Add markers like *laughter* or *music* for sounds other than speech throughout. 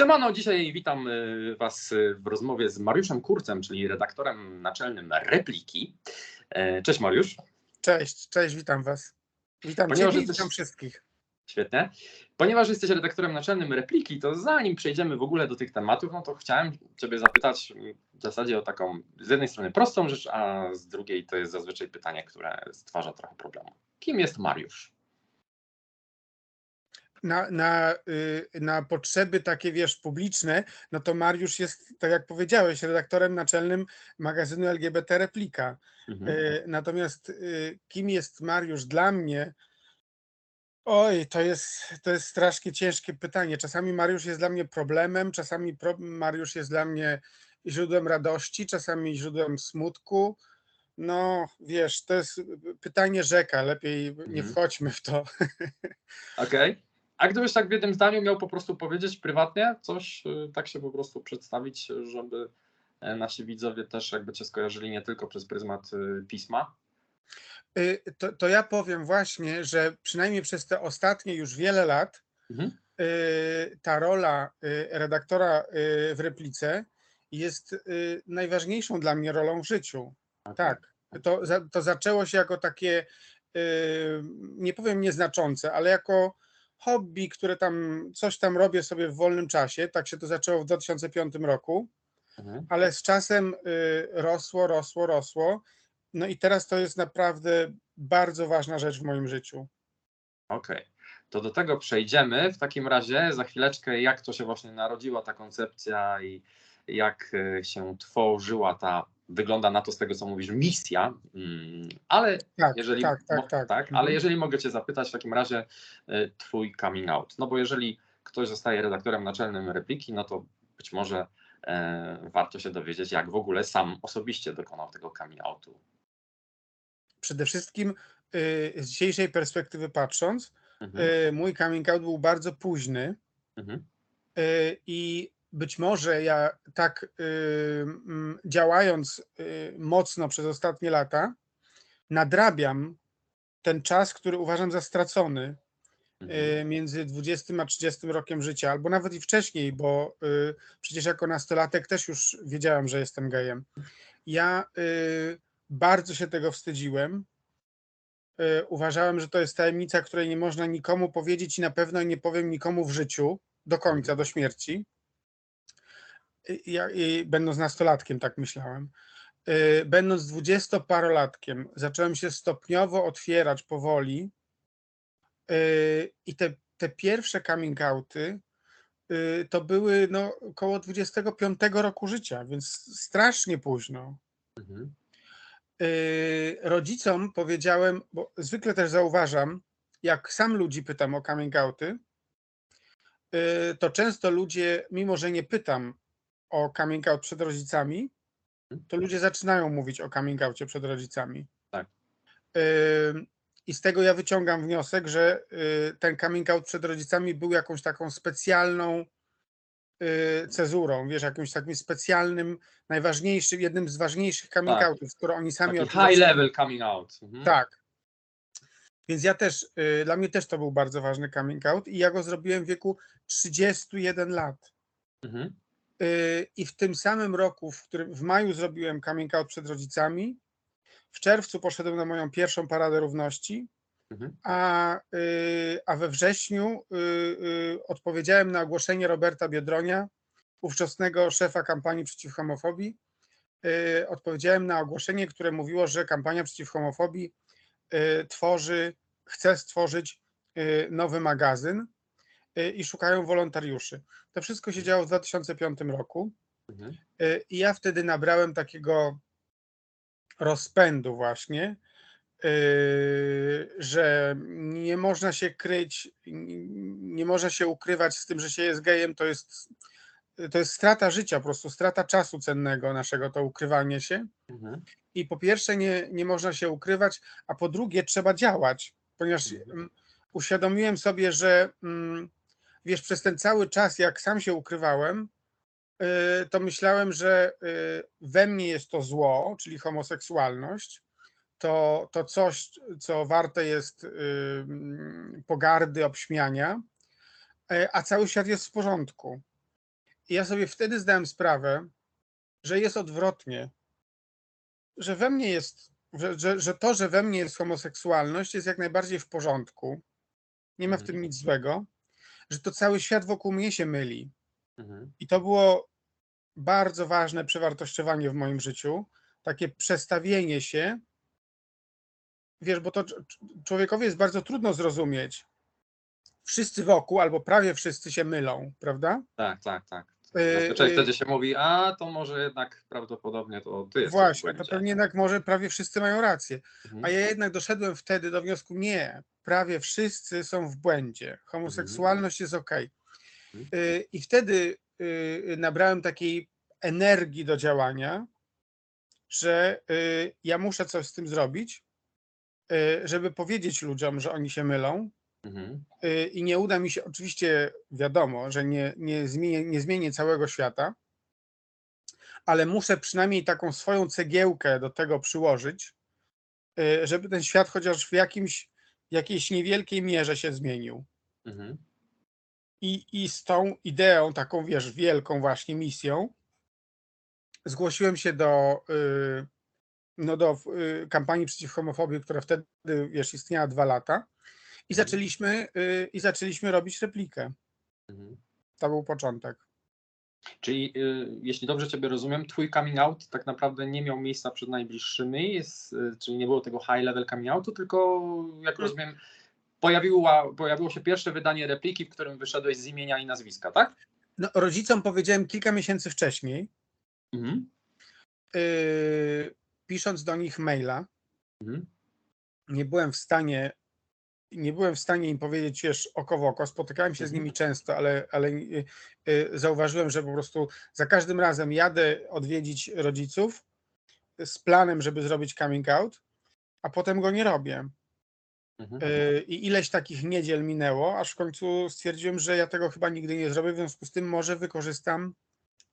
Siemano, dzisiaj witam y, Was y, w rozmowie z Mariuszem Kurcem, czyli redaktorem naczelnym Repliki. E, Cześć Mariusz. Cześć, cześć, witam Was. Witam Ponieważ Ciebie jesteś- witam wszystkich. Świetnie. Ponieważ jesteś redaktorem naczelnym Repliki, to zanim przejdziemy w ogóle do tych tematów, no to chciałem Ciebie zapytać w zasadzie o taką z jednej strony prostą rzecz, a z drugiej to jest zazwyczaj pytanie, które stwarza trochę problemu. Kim jest Mariusz? Na, na, y, na potrzeby takie, wiesz, publiczne, no to Mariusz jest, tak jak powiedziałeś, redaktorem naczelnym magazynu LGBT Replika. Mhm. Y, Natomiast y, kim jest Mariusz dla mnie? Oj, to jest, to jest strasznie ciężkie pytanie. Czasami Mariusz jest dla mnie problemem, czasami pro, Mariusz jest dla mnie źródłem radości, czasami źródłem smutku. No, wiesz, to jest pytanie rzeka, lepiej nie Mhm. wchodźmy w to. *laughs* Okej. A gdybyś tak w jednym zdaniu miał po prostu powiedzieć prywatnie coś, y, tak się po prostu przedstawić, żeby e, nasi widzowie też jakby cię skojarzyli nie tylko przez pryzmat y, pisma. Y, To, to ja powiem właśnie, że przynajmniej przez te ostatnie już wiele lat Mhm. ta rola redaktora w replice jest najważniejszą dla mnie rolą w życiu. Tak. To, za- to zaczęło się jako takie, nie powiem nieznaczące, ale jako hobby, które tam coś tam robię sobie w wolnym czasie. Tak się to zaczęło w 2005 roku, Mhm. ale z czasem y, rosło, rosło, rosło. No i teraz to jest naprawdę bardzo ważna rzecz w moim życiu. Okej. To do tego przejdziemy w takim razie za chwileczkę, jak to się właśnie narodziła ta koncepcja i jak e, się tworzyła ta, wygląda na to z tego, co mówisz, misja. Mm, Ale Tak, jeżeli, tak, tak, tak. ale Mhm. jeżeli mogę Cię zapytać w takim razie y, Twój coming out. No bo jeżeli ktoś zostaje redaktorem naczelnym repliki, no to być może e, warto się dowiedzieć, jak w ogóle sam osobiście dokonał tego coming outu. Przede wszystkim y, z dzisiejszej perspektywy patrząc, Mhm. y, mój coming out był bardzo późny. Mhm. Y, I być może ja tak y, mm, działając y, mocno przez ostatnie lata, nadrabiam ten czas, który uważam za stracony Mhm. y, między 20 a 30 rokiem życia, albo nawet i wcześniej, bo przecież jako nastolatek też już wiedziałem, że jestem gejem. Ja bardzo się tego wstydziłem. Uważałem, że to jest tajemnica, której nie można nikomu powiedzieć i na pewno nie powiem nikomu w życiu do końca, do śmierci. I, ja, będąc nastolatkiem, tak myślałem. Y, Będąc dwudziestoparolatkiem, zacząłem się stopniowo otwierać powoli. y, I te, te pierwsze coming outy y, to były no, około 25 roku życia, więc strasznie późno. Mhm. Y, rodzicom powiedziałem, bo zwykle też zauważam, jak sam ludzi pytam o coming outy, y, to często ludzie, mimo że nie pytam o coming out przed rodzicami, to ludzie zaczynają mówić o coming outie przed rodzicami. Tak. Y, I z tego ja wyciągam wniosek, że y, ten coming out przed rodzicami był jakąś taką specjalną y, cezurą, wiesz, jakimś takim specjalnym, najważniejszym, jednym z ważniejszych coming Tak. outów, skoro oni sami Taki high level coming out. Mhm. Tak. Więc ja też, y, dla mnie też to był bardzo ważny coming out i ja go zrobiłem w wieku 31 lat. Mhm. Y, I w tym samym roku, w którym w maju zrobiłem coming out przed rodzicami, w czerwcu poszedłem na moją pierwszą paradę równości, Mhm. a, y, a we wrześniu y, odpowiedziałem na ogłoszenie Roberta Biedronia, ówczesnego szefa kampanii przeciw homofobii. Odpowiedziałem na ogłoszenie, które mówiło, że kampania przeciw homofobii tworzy, chce stworzyć nowy magazyn i szukają wolontariuszy. To wszystko się działo w 2005 roku. Mhm. Y, I ja wtedy nabrałem takiego rozpędu właśnie, y, że nie można się kryć, nie można się ukrywać z tym, że się jest gejem, to jest, to jest strata życia, po prostu strata czasu cennego naszego, to ukrywanie się. Mhm. I po pierwsze nie, nie można się ukrywać, a po drugie trzeba działać, ponieważ Mhm. mm, uświadomiłem sobie, że mm, wiesz, przez ten cały czas, jak sam się ukrywałem, y, to myślałem, że y, we mnie jest to zło, czyli homoseksualność, to, to coś, co warte jest y, mm, pogardy, obśmiania, y, a cały świat jest w porządku. I ja sobie wtedy zdałem sprawę, że jest odwrotnie. Że we mnie jest, że, że, że to, że we mnie jest homoseksualność, jest jak najbardziej w porządku. Nie ma w tym Mhm. nic złego. Że to cały świat wokół mnie się myli. Mhm. I to było bardzo ważne przewartościowanie w moim życiu. Takie przestawienie się. Wiesz, bo to cz- cz- człowiekowi jest bardzo trudno zrozumieć. Wszyscy wokół, albo prawie wszyscy się mylą, prawda? Tak, tak, tak. Zazwyczaj yy, wtedy się mówi, a to może jednak prawdopodobnie to ty jesteś Właśnie, to pewnie jednak może prawie wszyscy mają rację. Mhm. A ja jednak doszedłem wtedy do wniosku, nie, prawie wszyscy są w błędzie. Homoseksualność jest ok. Mhm. I wtedy y, nabrałem takiej energii do działania, że y, ja muszę coś z tym zrobić, y, żeby powiedzieć ludziom, że oni się mylą. Mhm. y, I nie uda mi się, oczywiście wiadomo, że nie, nie, zmienię, nie zmienię całego świata, ale muszę przynajmniej taką swoją cegiełkę do tego przyłożyć, y, żeby ten świat chociaż w jakimś, jakiejś niewielkiej mierze się zmienił. Mhm. I, I z tą ideą, taką wiesz, wielką właśnie misją, zgłosiłem się do, y, no do kampanii przeciw homofobii, która wtedy, wiesz, istniała dwa lata. I Mhm. zaczęliśmy, y, i zaczęliśmy robić replikę. Mhm. To był początek. Czyli y, jeśli dobrze Ciebie rozumiem, Twój coming out tak naprawdę nie miał miejsca przed najbliższymi, jest, y, czyli nie było tego high level coming outu, tylko jak rozumiem, pojawiło, pojawiło się pierwsze wydanie repliki, w którym wyszedłeś z imienia i nazwiska, tak? No, rodzicom powiedziałem kilka miesięcy wcześniej, Mhm. y, pisząc do nich maila. Mhm. Nie byłem w stanie, nie byłem w stanie im powiedzieć wiesz, oko w oko. Spotykałem się z Mhm. nimi często, ale, ale y, y, zauważyłem, że po prostu za każdym razem jadę odwiedzić rodziców z planem, żeby zrobić coming out, a potem go nie robię. Mhm. Y, I ileś takich niedziel minęło, aż w końcu stwierdziłem, że ja tego chyba nigdy nie zrobię, w związku z tym może wykorzystam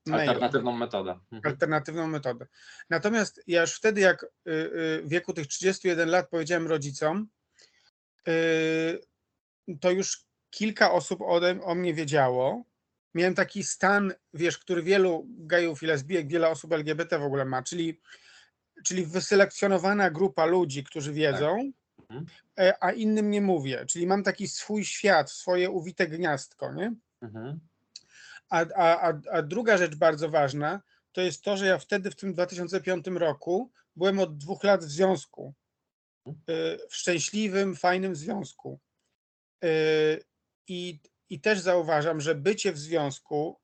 maila, Alternatywną metodę. Mhm. alternatywną metodę. Natomiast ja już wtedy, jak w wieku tych 31 lat powiedziałem rodzicom, to już kilka osób ode, o mnie wiedziało. Miałem taki stan, wiesz, który wielu gejów i lesbijek, wiele osób LGBT w ogóle ma, czyli, czyli wyselekcjonowana grupa ludzi, którzy wiedzą, Mhm. e, a innym nie mówię. Czyli mam taki swój świat, swoje uwite gniazdko, nie? Mhm. A, a, a, a druga rzecz bardzo ważna to jest to, że ja wtedy w tym 2005 roku byłem od dwóch lat w związku. Y, W szczęśliwym, fajnym związku. Y, I, I też zauważam, że bycie w związku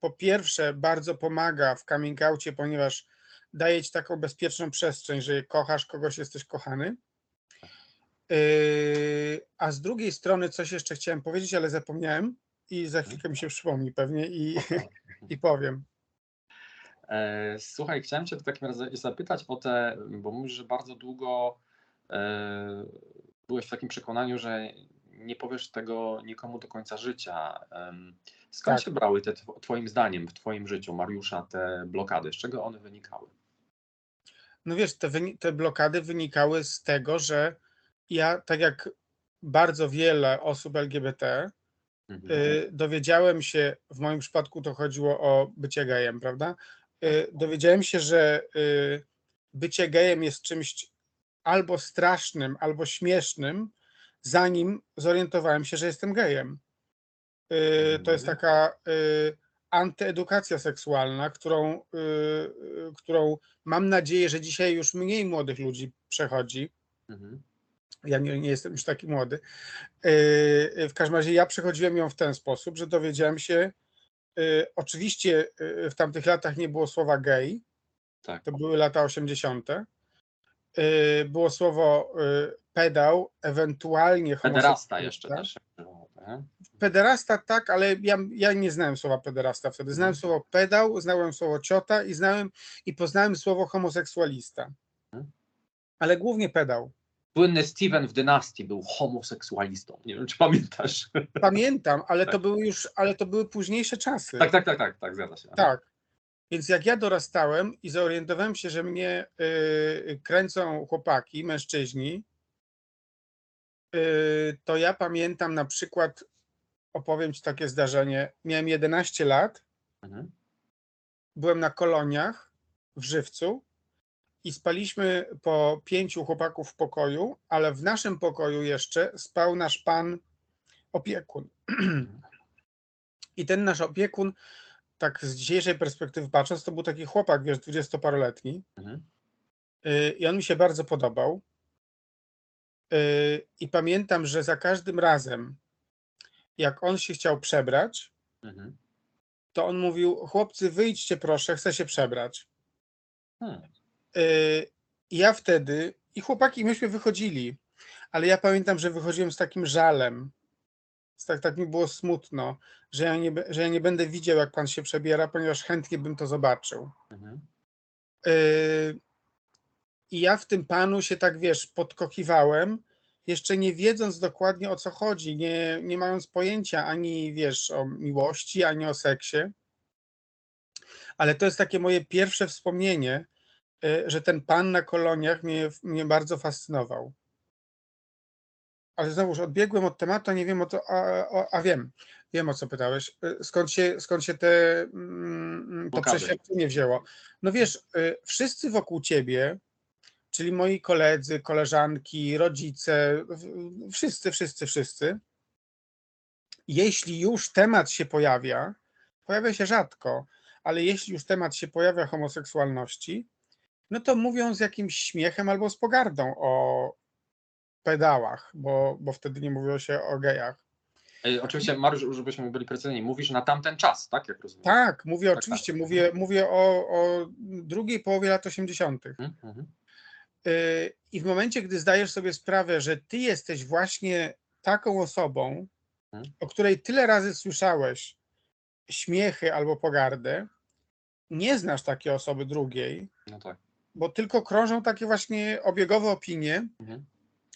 po pierwsze bardzo pomaga w coming outie, ponieważ daje ci taką bezpieczną przestrzeń, że kochasz kogoś, jesteś kochany. Y, A z drugiej strony coś jeszcze chciałem powiedzieć, ale zapomniałem i za chwilkę mi się przypomni pewnie i, i powiem. E, Słuchaj, chciałem Cię w takim razie zapytać o te, bo mówisz, że bardzo długo e, byłeś w takim przekonaniu, że nie powiesz tego nikomu do końca życia. Skąd Tak. się brały te, tw- Twoim zdaniem, w Twoim życiu, Mariusza, te blokady? Z czego one wynikały? No wiesz, te, te blokady wynikały z tego, że ja, tak jak bardzo wiele osób LGBT, Mhm. y, dowiedziałem się, w moim przypadku to chodziło o bycie gejem, prawda? Y, dowiedziałem się, że y, bycie gejem jest czymś albo strasznym, albo śmiesznym, zanim zorientowałem się, że jestem gejem. Y, to jest Mhm. taka y, antyedukacja seksualna, którą, y, y, którą mam nadzieję, że dzisiaj już mniej młodych ludzi przechodzi. Mhm. Ja nie, nie jestem już taki młody. Yy, W każdym razie ja przechodziłem ją w ten sposób, że dowiedziałem się, yy, oczywiście yy, w tamtych latach nie było słowa gay, Tak. to były lata 80. Yy, Było słowo yy, pedał, ewentualnie Pederasta jeszcze homoseksualista. też. nie? Pederasta tak, ale ja, ja nie znałem słowa pederasta wtedy. Znałem Mhm. słowo pedał, znałem słowo ciota i znałem i poznałem słowo homoseksualista. Mhm. Ale głównie pedał. Słynny Steven w dynastii był homoseksualistą. Nie wiem, czy pamiętasz. Pamiętam, ale to Tak. były już, ale to były późniejsze czasy. tak, tak, tak, tak, tak, zgadza się. Tak. Więc jak ja dorastałem i zorientowałem się, że mnie y, kręcą chłopaki, mężczyźni, y, to ja pamiętam na przykład, opowiem Ci takie zdarzenie, miałem 11 lat Mhm. byłem na koloniach w Żywcu i spaliśmy po pięciu chłopaków w pokoju, ale w naszym pokoju jeszcze spał nasz pan opiekun. *clears throat* I ten nasz opiekun, tak z dzisiejszej perspektywy patrząc, to był taki chłopak, wiesz, dwudziestoparoletni. Mhm. Y, I on mi się bardzo podobał. Y, I pamiętam, że za każdym razem, jak on się chciał przebrać, Mhm. to on mówił: Chłopcy, wyjdźcie proszę, chcę się przebrać. Hmm. Y, I ja wtedy, i chłopaki, myśmy wychodzili, ale ja pamiętam, że wychodziłem z takim żalem. Tak, tak mi było smutno, że ja, nie, że ja nie będę widział, jak pan się przebiera, ponieważ chętnie bym to zobaczył. Mhm. Y, I ja w tym panu się tak, wiesz, podkokiwałem, jeszcze nie wiedząc dokładnie o co chodzi, nie, nie mając pojęcia ani, wiesz, o miłości, ani o seksie. Ale to jest takie moje pierwsze wspomnienie, y, że ten pan na koloniach mnie, mnie bardzo fascynował. Ale znowuż odbiegłem od tematu, a nie wiem o co, a, a, a wiem, wiem o co pytałeś. Y, Skąd się, skąd się te, mm, to przeświadczenie wzięło? No wiesz, y, wszyscy wokół ciebie, czyli moi koledzy, koleżanki, rodzice, wszyscy, wszyscy, wszyscy, jeśli już temat się pojawia, pojawia się rzadko, ale jeśli już temat się pojawia homoseksualności, no to mówią z jakimś śmiechem albo z pogardą o pedałach, bo, bo wtedy nie mówiło się o gejach. Ej, Oczywiście, Mariusz, żebyśmy byli precyzyjni, mówisz na tamten czas, tak? Jak rozumiem? Tak, mówię Tak, oczywiście, tak. mówię, mówię o, o drugiej połowie lat 80. Mhm. Mhm. Y, I w momencie, gdy zdajesz sobie sprawę, że ty jesteś właśnie taką osobą, Mhm. o której tyle razy słyszałeś śmiechy albo pogardę, nie znasz takiej osoby drugiej, No tak. bo tylko krążą takie właśnie obiegowe opinie, Mhm.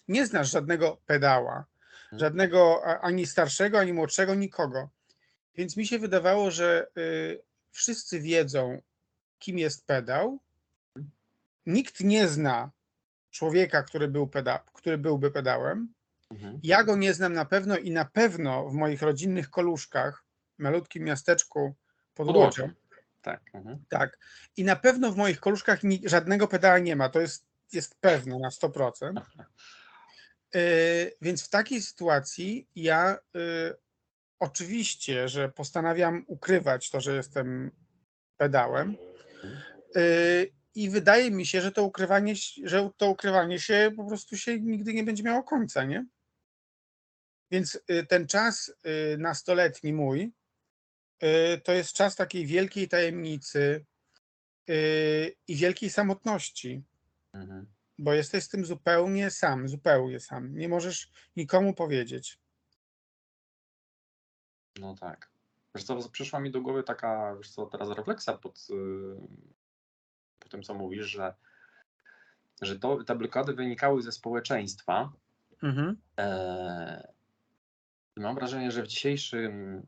Nie znasz żadnego pedała, Mhm. żadnego ani starszego, ani młodszego, nikogo. Więc mi się wydawało, że y, wszyscy wiedzą, kim jest pedał. Nikt nie zna człowieka, który, był peda- który byłby pedałem. Mhm. Ja go nie znam na pewno i na pewno w moich rodzinnych koluszkach, malutkim miasteczku pod Łodzią. Tak. Mhm. tak. I na pewno w moich koluszkach żadnego pedała nie ma. To jest, jest pewne na 100%. *laughs* Yy, więc w takiej sytuacji ja yy, oczywiście, że postanawiam ukrywać to, że jestem pedałem. Yy, I wydaje mi się, że to ukrywanie, że to ukrywanie się po prostu się nigdy nie będzie miało końca, nie? Więc ten czas nastoletni mój to jest czas takiej wielkiej tajemnicy i wielkiej samotności Mhm. Bo jesteś z tym zupełnie sam, zupełnie sam. Nie możesz nikomu powiedzieć. No tak. Wiesz co, przyszła mi do głowy taka, wiesz co, teraz refleksja pod, yy, po tym, co mówisz, że, że to, te blokady wynikały ze społeczeństwa. Eee, mam wrażenie, że w, dzisiejszym,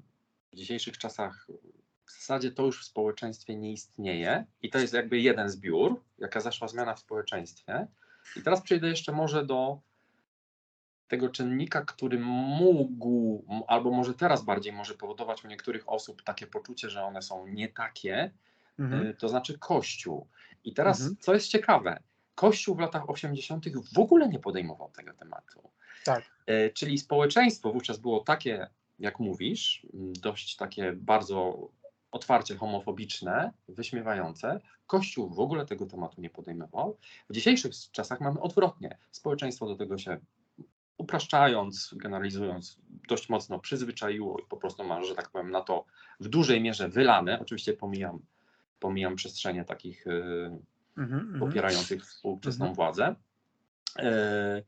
w dzisiejszych czasach w zasadzie to już w społeczeństwie nie istnieje i to jest jakby jeden zbiór, jaka zaszła zmiana w społeczeństwie. I teraz przejdę jeszcze może do tego czynnika, który mógł, albo może teraz bardziej może powodować u niektórych osób takie poczucie, że one są nie takie, Mhm. y, to znaczy Kościół. I teraz, Mhm. co jest ciekawe, Kościół w latach 80. w ogóle nie podejmował tego tematu. Tak. E, Czyli społeczeństwo wówczas było takie, jak mówisz, dość takie bardzo otwarcie homofobiczne, wyśmiewające. Kościół w ogóle tego tematu nie podejmował. W dzisiejszych czasach mamy odwrotnie. Społeczeństwo do tego się upraszczając, generalizując, dość mocno przyzwyczaiło i po prostu ma, że tak powiem, na to w dużej mierze wylane. Oczywiście pomijam, pomijam przestrzenie takich y, Mhm, mhm. popierających współczesną Mhm. władzę. E,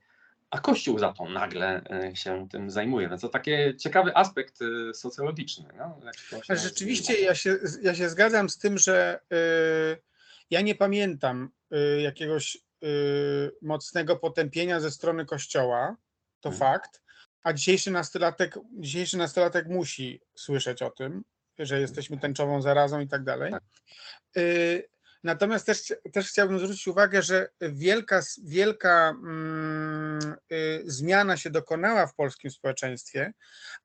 A Kościół za to nagle e, się tym zajmuje. Więc to taki ciekawy aspekt e, socjologiczny. No, rzeczywiście ja się, ja się zgadzam z tym, że y, ja nie pamiętam y, jakiegoś y, mocnego potępienia ze strony Kościoła, to Mhm. fakt, a dzisiejszy nastolatek, dzisiejszy nastolatek musi słyszeć o tym, że jesteśmy tęczową zarazą i tak dalej. Tak. Natomiast też, też chciałbym zwrócić uwagę, że wielka, wielka mm, y, zmiana się dokonała w polskim społeczeństwie,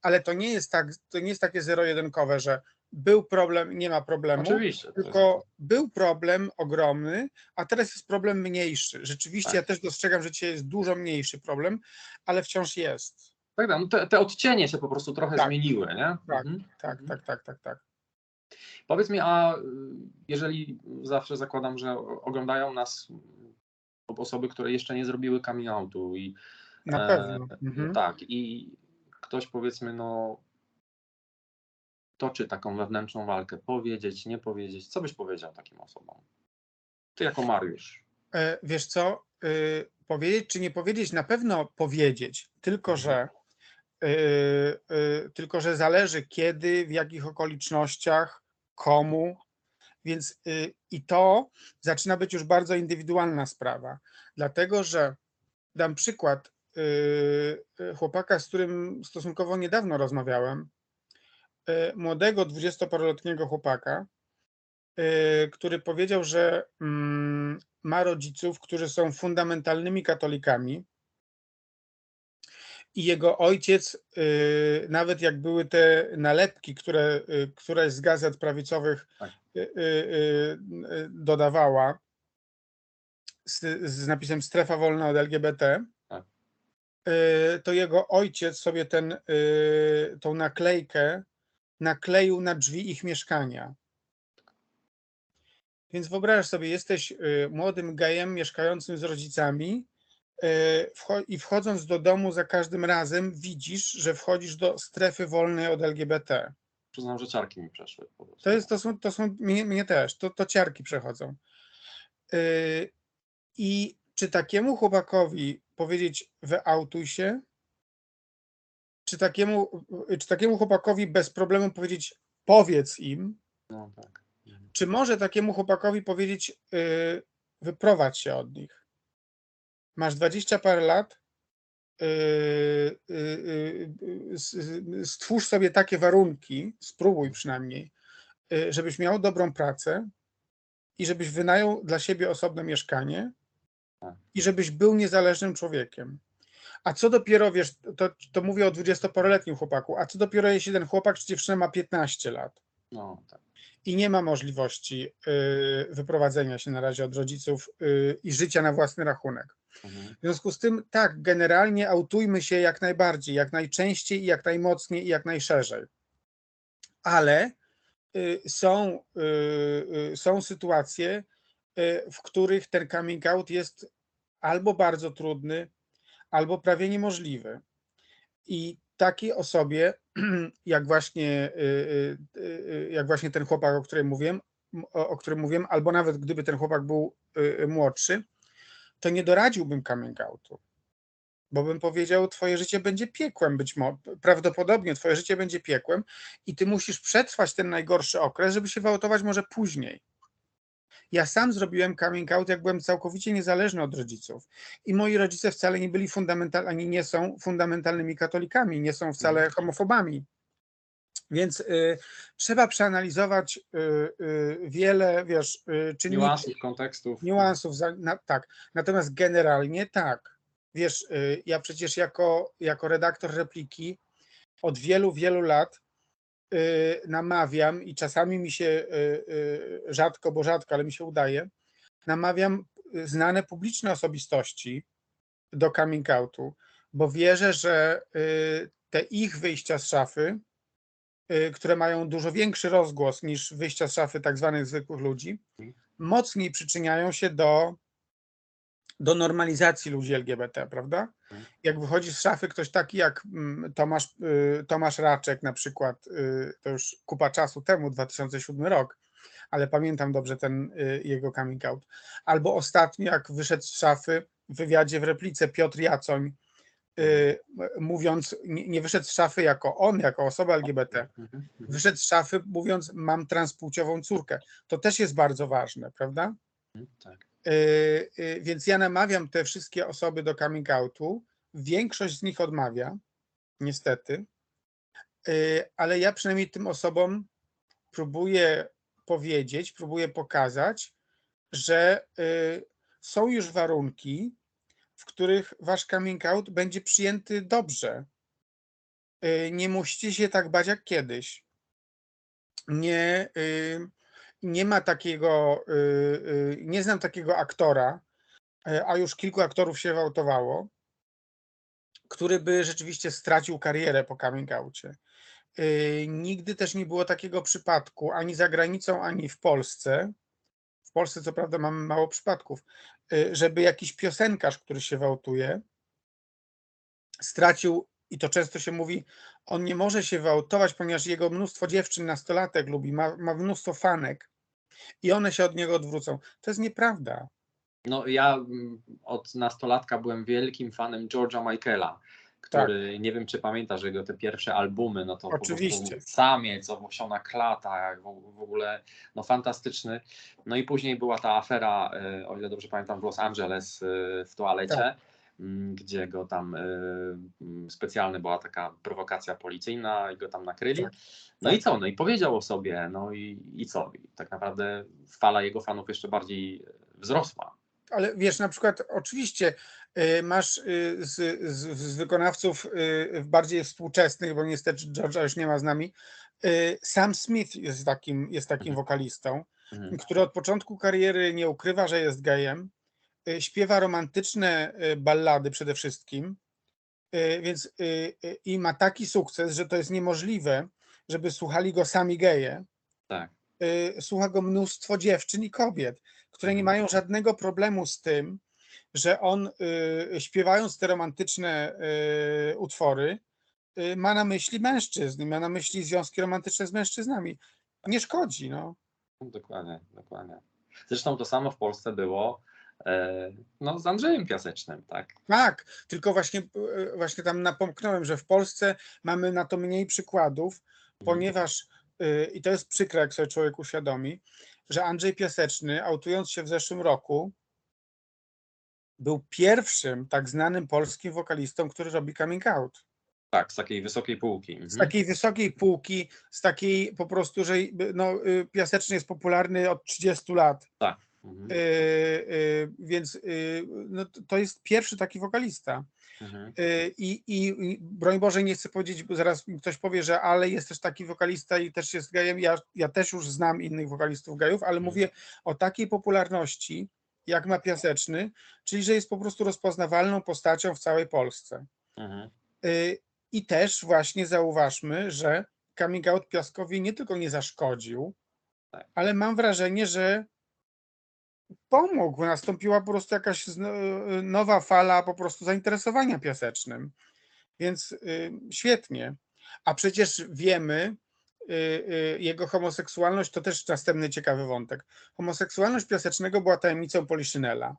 ale to nie jest tak, to nie jest takie zero-jedynkowe, że był problem, nie ma problemu. Oczywiście. Tylko był problem ogromny, a teraz jest problem mniejszy. Rzeczywiście Tak. ja też dostrzegam, że dzisiaj jest dużo mniejszy problem, ale wciąż jest. Tak, tak, no te, te odcienie się po prostu trochę Tak. zmieniły, nie? Tak. Mhm. Tak, Mhm. tak, tak, tak, tak. Powiedz mi, a y, jeżeli zawsze zakładam, że oglądają nas y, osoby, które jeszcze nie zrobiły coming outu i Na E, pewno. Mhm. tak, i ktoś powiedzmy, no toczy taką wewnętrzną walkę, powiedzieć, nie powiedzieć, co byś powiedział takim osobom? Ty jako Mariusz. E, Wiesz co, y, powiedzieć czy nie powiedzieć, na pewno powiedzieć, tylko że y, y, tylko że zależy kiedy, w jakich okolicznościach, komu. Więc y, i to zaczyna być już bardzo indywidualna sprawa, dlatego że dam przykład y, y, chłopaka, z którym stosunkowo niedawno rozmawiałem, młodego, dwudziestoparoletniego chłopaka, który powiedział, że mm, ma rodziców, którzy są fundamentalnymi katolikami. I jego ojciec, y, nawet jak były te nalepki, które y, któraś z gazet prawicowych Tak. y, dodawała z, z napisem strefa wolna od LGBT, Tak. to jego ojciec sobie ten, tą naklejkę nakleił na drzwi ich mieszkania. Więc wyobraź sobie, jesteś młodym gejem mieszkającym z rodzicami i wchodząc do domu za każdym razem widzisz, że wchodzisz do strefy wolnej od LGBT. Przyznam, że ciarki mi przeszły. To, jest, to są, to są mnie, mnie też, to, to ciarki przechodzą. Y, I czy takiemu chłopakowi powiedzieć wyautuj się, czy takiemu, czy takiemu chłopakowi bez problemu powiedzieć powiedz im, No, tak. Czy może takiemu chłopakowi powiedzieć, yy, wyprowadź się od nich. Masz 20 parę lat, yy, yy, yy, stwórz sobie takie warunki, spróbuj przynajmniej, yy, żebyś miał dobrą pracę i żebyś wynajął dla siebie osobne mieszkanie i żebyś był niezależnym człowiekiem. A co dopiero, wiesz, to, to mówię o 20-paroletnim chłopaku, a co dopiero jeśli ten chłopak czy dziewczyna ma 15 lat? No, tak. i nie ma możliwości y, wyprowadzenia się na razie od rodziców y, i życia na własny rachunek. Mhm. W związku z tym, tak, generalnie autujmy się jak najbardziej, jak najczęściej jak najmocniej i jak najszerzej. Ale y, są, y, y, są sytuacje, w których ten coming out jest albo bardzo trudny, albo prawie niemożliwy. I takiej osobie, *clears throat* jak właśnie, jak właśnie ten chłopak, o którym mówiłem, o, którym mówiłem, albo nawet gdyby ten chłopak był młodszy, to nie doradziłbym coming outu. Bo bym powiedział, twoje życie będzie piekłem, być może, prawdopodobnie twoje życie będzie piekłem i ty musisz przetrwać ten najgorszy okres, żeby się wyautować może później. Ja sam zrobiłem coming out, jak byłem całkowicie niezależny od rodziców. I moi rodzice wcale nie byli fundamentalni, ani nie są fundamentalnymi katolikami, nie są wcale homofobami. Więc y, trzeba przeanalizować y, y, wiele, wiesz, y, czynników Niuansów, kontekstów. niuansów, za, na, tak. Natomiast generalnie tak. Wiesz, y, ja przecież jako, jako redaktor repliki od wielu, wielu lat y, namawiam i czasami mi się y, y, rzadko, bo rzadko, ale mi się udaje, namawiam y, znane publiczne osobistości do coming outu, bo wierzę, że y, te ich wyjścia z szafy, które mają dużo większy rozgłos niż wyjścia z szafy tak zwanych zwykłych ludzi, mocniej przyczyniają się do, do normalizacji ludzi LGBT, prawda? Mhm. Jak wychodzi z szafy ktoś taki jak mm, Tomasz, y, Tomasz Raczek na przykład, y, to już kupa czasu temu, 2007 rok, ale pamiętam dobrze ten y, jego coming out. Albo ostatnio jak wyszedł z szafy w wywiadzie w replice Piotr Jacoń, y, mówiąc, nie, wyszedł z szafy jako on, jako osoba LGBT, Mhm. Mhm. wyszedł z szafy mówiąc mam transpłciową córkę. To też jest bardzo ważne, prawda? Tak. Yy, yy, Więc ja namawiam te wszystkie osoby do coming outu. Większość z nich odmawia, niestety, ale ja przynajmniej tym osobom próbuję powiedzieć, próbuję pokazać, że są już warunki, w których wasz coming out będzie przyjęty dobrze. Yy, Nie musicie się tak bać jak kiedyś. nie, y, nie ma takiego, y, y, nie znam takiego aktora, a już kilku aktorów się wałtowało, który by rzeczywiście stracił karierę po coming outie. Y, Nigdy też nie było takiego przypadku ani za granicą, ani w Polsce. W Polsce, co prawda, mamy mało przypadków, y, żeby jakiś piosenkarz, który się wałtuje, stracił, i to często się mówi, on nie może się wałtować, ponieważ jego mnóstwo dziewczyn, nastolatek lubi, ma, ma mnóstwo fanek i one się od niego odwrócą. To jest nieprawda. No ja mm, od nastolatka byłem wielkim fanem George'a Michaela, który nie wiem czy pamiętasz jego te pierwsze albumy, no to Oczywiście. samiec, owłosiona klata, jak w, w ogóle no fantastyczny. No i później była ta afera, y, o ile dobrze pamiętam, w Los Angeles y, w toalecie. Tak. mm, Gdzie go tam y, specjalny była taka prowokacja policyjna i go tam nakryli. Tak. No Tak. i co? No i powiedział o sobie, no i, i co? I tak naprawdę fala jego fanów jeszcze bardziej wzrosła. Ale wiesz, na przykład, oczywiście y, masz y, z, z, z wykonawców y, bardziej współczesnych, bo niestety George'a już nie ma z nami. Sam Smith jest takim, jest takim Mhm. wokalistą, Mhm. który od początku kariery nie ukrywa, że jest gejem. Śpiewa romantyczne ballady przede wszystkim, więc i ma taki sukces, że to jest niemożliwe, żeby słuchali go sami geje. Tak. słucha go mnóstwo dziewczyn i kobiet, które nie mają żadnego problemu z tym, że on y, śpiewając te romantyczne y, utwory, y, ma na myśli mężczyzn, ma na myśli związki romantyczne z mężczyznami. Nie szkodzi, no. Dokładnie, dokładnie. Zresztą to samo w Polsce było e, no, z Andrzejem Piasecznym, tak? Tak, tylko właśnie, y, właśnie tam napomknąłem, że w Polsce mamy na to mniej przykładów, Mhm. ponieważ, i to jest przykre, jak sobie człowiek uświadomi, że Andrzej Piaseczny, autując się w zeszłym roku, był pierwszym tak znanym polskim wokalistą, który robi coming out. Tak, z takiej wysokiej półki. Z Mhm. takiej wysokiej półki, z takiej po prostu, że no, y, Piaseczny jest popularny od 30 lat, Mhm. y, y, więc y, no, to jest pierwszy taki wokalista. Mhm. Y, I, i, I broń Boże, nie chcę powiedzieć, bo zaraz ktoś powie, że ale jest też taki wokalista i też jest gejem. Ja, ja też już znam innych wokalistów gejów, ale mówię o takiej popularności, jak ma Piaseczny, czyli że jest po prostu rozpoznawalną postacią w całej Polsce. Mhm. Y, I też właśnie zauważmy, że coming out Piaskowi nie tylko nie zaszkodził, Tak. ale mam wrażenie, że pomógł. Nastąpiła po prostu jakaś nowa fala po prostu zainteresowania piasecznym. Więc y, świetnie. A przecież wiemy, y, y, jego homoseksualność to też następny ciekawy wątek. Homoseksualność piasecznego była tajemnicą Poliszynela.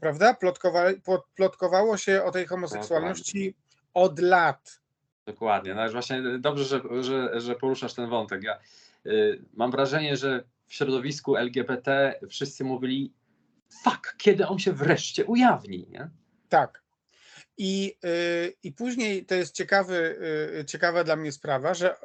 Prawda? Plotkowa, plot- plotkowało się o tej homoseksualności od lat. Dokładnie. No właśnie dobrze, że, że, że poruszasz ten wątek. Ja y, mam wrażenie, że w środowisku LGBT wszyscy mówili fuck, kiedy on się wreszcie ujawni, nie? Tak. I, y, I później to jest ciekawy, y, ciekawa dla mnie sprawa, że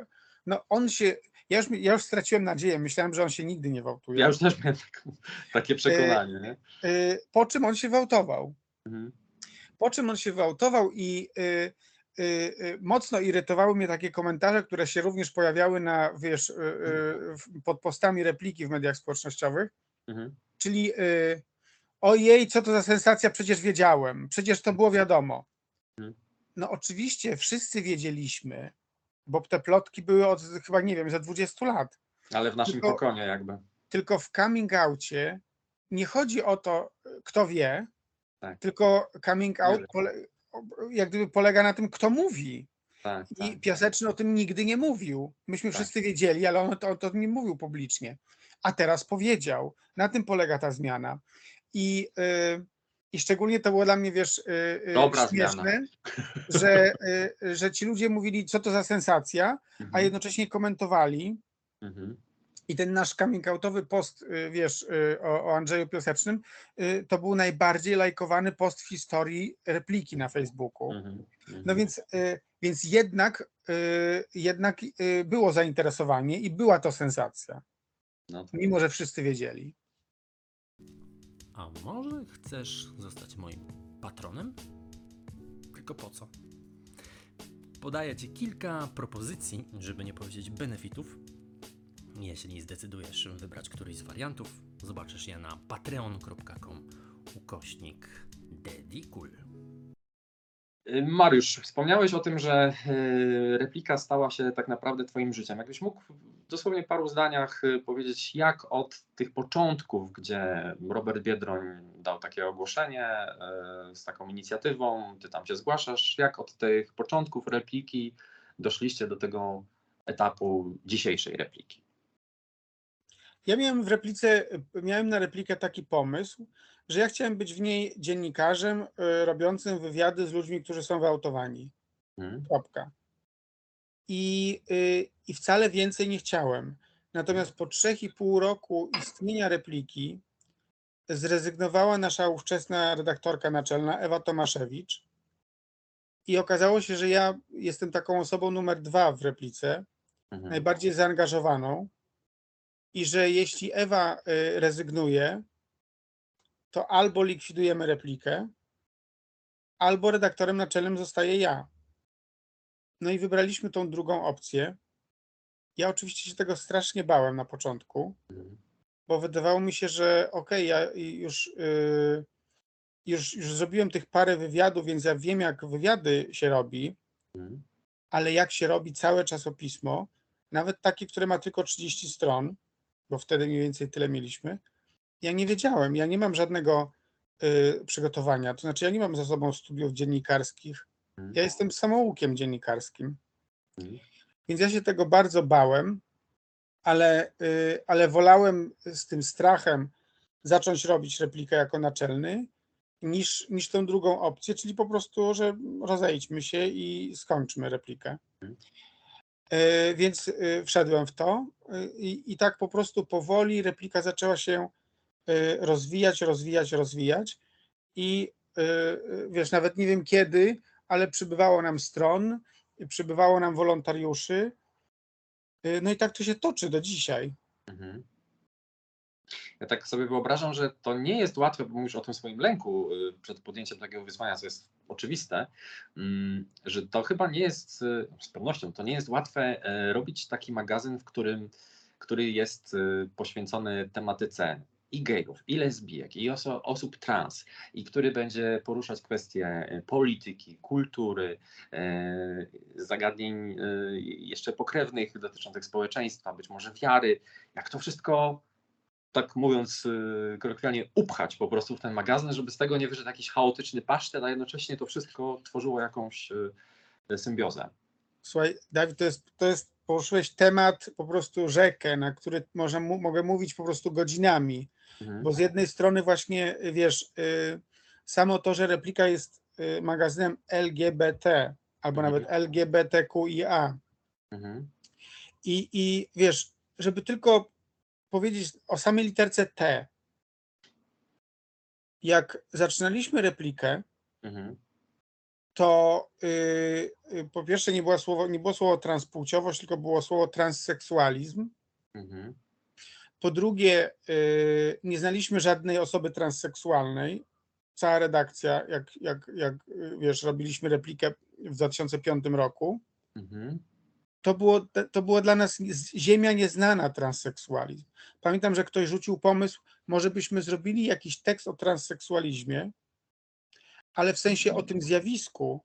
no on się. Ja już, ja już straciłem nadzieję, myślałem, że on się nigdy nie wałtuje. Ja już też miałem taką, takie przekonanie, nie? Y, Po czym on się wałtował? Mhm. Po czym on się wałtował i y, mocno irytowały mnie takie komentarze, które się również pojawiały na, wiesz, y, y, w- pod postami repliki w mediach społecznościowych, Mhm. czyli y, ojej, co to za sensacja, przecież wiedziałem, przecież to było wiadomo. Mhm. No oczywiście wszyscy wiedzieliśmy, bo te plotki były od chyba, nie wiem, za 20 lat. Ale w naszym Tylko- pokonie jakby. Tylko w coming outie nie chodzi o to, kto wie, Tak. tylko coming out jak gdyby polega na tym, kto mówi. Tak, I tak. Piaseczny o tym nigdy nie mówił. Myśmy Tak. wszyscy wiedzieli, ale on to, to nie mówił publicznie. A teraz powiedział. Na tym polega ta zmiana. I, y, i szczególnie to było dla mnie, wiesz, y, y, Dobra śmieszne, *laughs* że, y, że ci ludzie mówili, co to za sensacja, a Mhm. jednocześnie komentowali Mhm. I ten nasz coming outowy post, y, wiesz, y, o, o Andrzeju Piasecznym, y, to był najbardziej lajkowany post w historii repliki na Facebooku. Mhm. Mhm. No więc, więc jednak, jednak było zainteresowanie i była to sensacja, No to mimo że wszyscy wiedzieli. A może chcesz zostać moim patronem? Tylko po co? Podaję Ci kilka propozycji, żeby nie powiedzieć benefitów, Jeśli zdecydujesz wybrać któryś z wariantów, zobaczysz je na patreon.com ukośnik dedikul. Mariusz, wspomniałeś o tym, że y, replika stała się tak naprawdę Twoim życiem. Jakbyś mógł w dosłownie paru zdaniach y, powiedzieć, jak od tych początków, gdzie Robert Biedroń dał takie ogłoszenie y, z taką inicjatywą, Ty tam się zgłaszasz, jak od tych początków repliki doszliście do tego etapu dzisiejszej repliki? Ja miałem w replice, miałem na replikę taki pomysł, że ja chciałem być w niej dziennikarzem y, robiącym wywiady z ludźmi, którzy są wyautowani. Mhm. Kropka. I, y, I wcale więcej nie chciałem. Natomiast po trzech i pół roku istnienia repliki zrezygnowała nasza ówczesna redaktorka naczelna Ewa Tomaszewicz. I okazało się, że ja jestem taką osobą numer dwa w replice, Mhm. najbardziej zaangażowaną. I że jeśli Ewa y, rezygnuje, to albo likwidujemy replikę, albo redaktorem naczelnym zostaję ja. No i wybraliśmy tą drugą opcję. Ja oczywiście się tego strasznie bałem na początku, bo wydawało mi się, że okej, ja już, y, już, już zrobiłem tych parę wywiadów, więc ja wiem, jak wywiady się robi, ale jak się robi całe czasopismo, nawet takie, które ma tylko 30 stron, bo wtedy mniej więcej tyle mieliśmy, ja nie wiedziałem, ja nie mam żadnego y, przygotowania, to znaczy ja nie mam za sobą studiów dziennikarskich, Mhm. ja jestem samoukiem dziennikarskim, Mhm. więc ja się tego bardzo bałem, ale, y, ale wolałem z tym strachem zacząć robić replikę jako naczelny, niż, niż tą drugą opcję, czyli po prostu, że rozejdźmy się i skończmy replikę. E, Więc y, wszedłem w to y, i, i tak po prostu powoli replika zaczęła się rozwijać, rozwijać, rozwijać i wiesz, nawet nie wiem kiedy, ale przybywało nam stron, przybywało nam wolontariuszy, no i tak to się toczy do dzisiaj. Mhm. Ja tak sobie wyobrażam, że to nie jest łatwe, bo mówisz o tym swoim lęku y, przed podjęciem takiego wyzwania, co jest oczywiste, mm, że to chyba nie jest, y, z pewnością, to nie jest łatwe e, robić taki magazyn, w którym, który jest y, poświęcony tematyce i gejów, i lesbijek, i oso, osób trans, i który będzie poruszać kwestie e, polityki, kultury, e, zagadnień jeszcze pokrewnych dotyczących społeczeństwa, być może wiary, jak to wszystko tak mówiąc y, kolokwialnie, upchać po prostu w ten magazyn, żeby z tego nie wyszedł jakiś chaotyczny pasztet, a jednocześnie to wszystko tworzyło jakąś y, symbiozę. Słuchaj, Dawid, to jest, to jest poruszyłeś temat, po prostu rzekę, na który może, mogę mówić po prostu godzinami. Mhm. Bo z jednej strony właśnie, wiesz, y, samo to, że replika jest y, magazynem LGBT, albo Mhm. nawet LGBTQIA. Mhm. I, I wiesz, żeby tylko powiedzieć o samej literce T. Jak zaczynaliśmy replikę, Mhm. to y, y, po pierwsze nie było, słowo, nie było słowo transpłciowość, tylko było słowo transseksualizm. Mhm. Po drugie, y, nie znaliśmy żadnej osoby transseksualnej. Cała redakcja, jak, jak, jak y, wiesz, robiliśmy replikę w 2005 roku, Mhm. To było, to było dla nas ziemia nieznana transseksualizm. Pamiętam, że ktoś rzucił pomysł, może byśmy zrobili jakiś tekst o transseksualizmie, ale w sensie o tym zjawisku,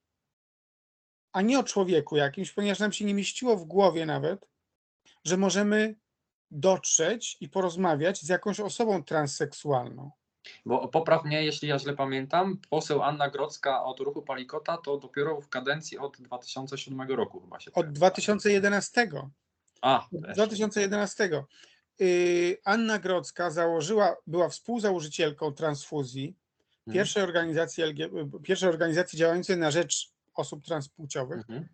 a nie o człowieku jakimś, ponieważ nam się nie mieściło w głowie nawet, że możemy dotrzeć i porozmawiać z jakąś osobą transseksualną. Bo popraw mnie, jeśli ja źle pamiętam, poseł Anna Grodzka od ruchu Palikota to dopiero w kadencji od 2007 roku chyba się Od pojawiła. 2011. A, Od też. 2011. Yy, Anna Grodzka założyła, była współzałożycielką transfuzji, Mhm. pierwszej organizacji, pierwszej organizacji działającej na rzecz osób transpłciowych. Mhm.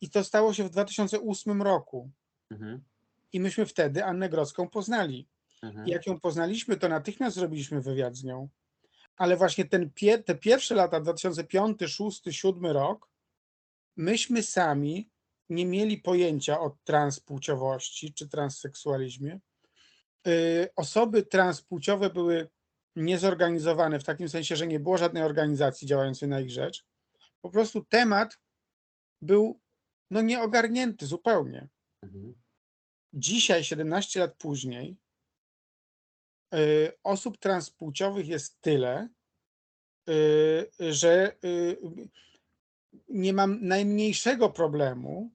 I to stało się w 2008 roku. Mhm. I myśmy wtedy Annę Grodzką poznali. Mhm. Jak ją poznaliśmy, to natychmiast zrobiliśmy wywiad z nią. Ale właśnie ten pie, te pierwsze lata, 2005, 2006, 2007 rok, myśmy sami nie mieli pojęcia o transpłciowości czy transseksualizmie. Yy, Osoby transpłciowe były niezorganizowane w takim sensie, że nie było żadnej organizacji działającej na ich rzecz. Po prostu temat był no, nieogarnięty zupełnie. Mhm. dzisiaj, 17 lat później, y, osób transpłciowych jest tyle, y, że y, nie mam najmniejszego problemu,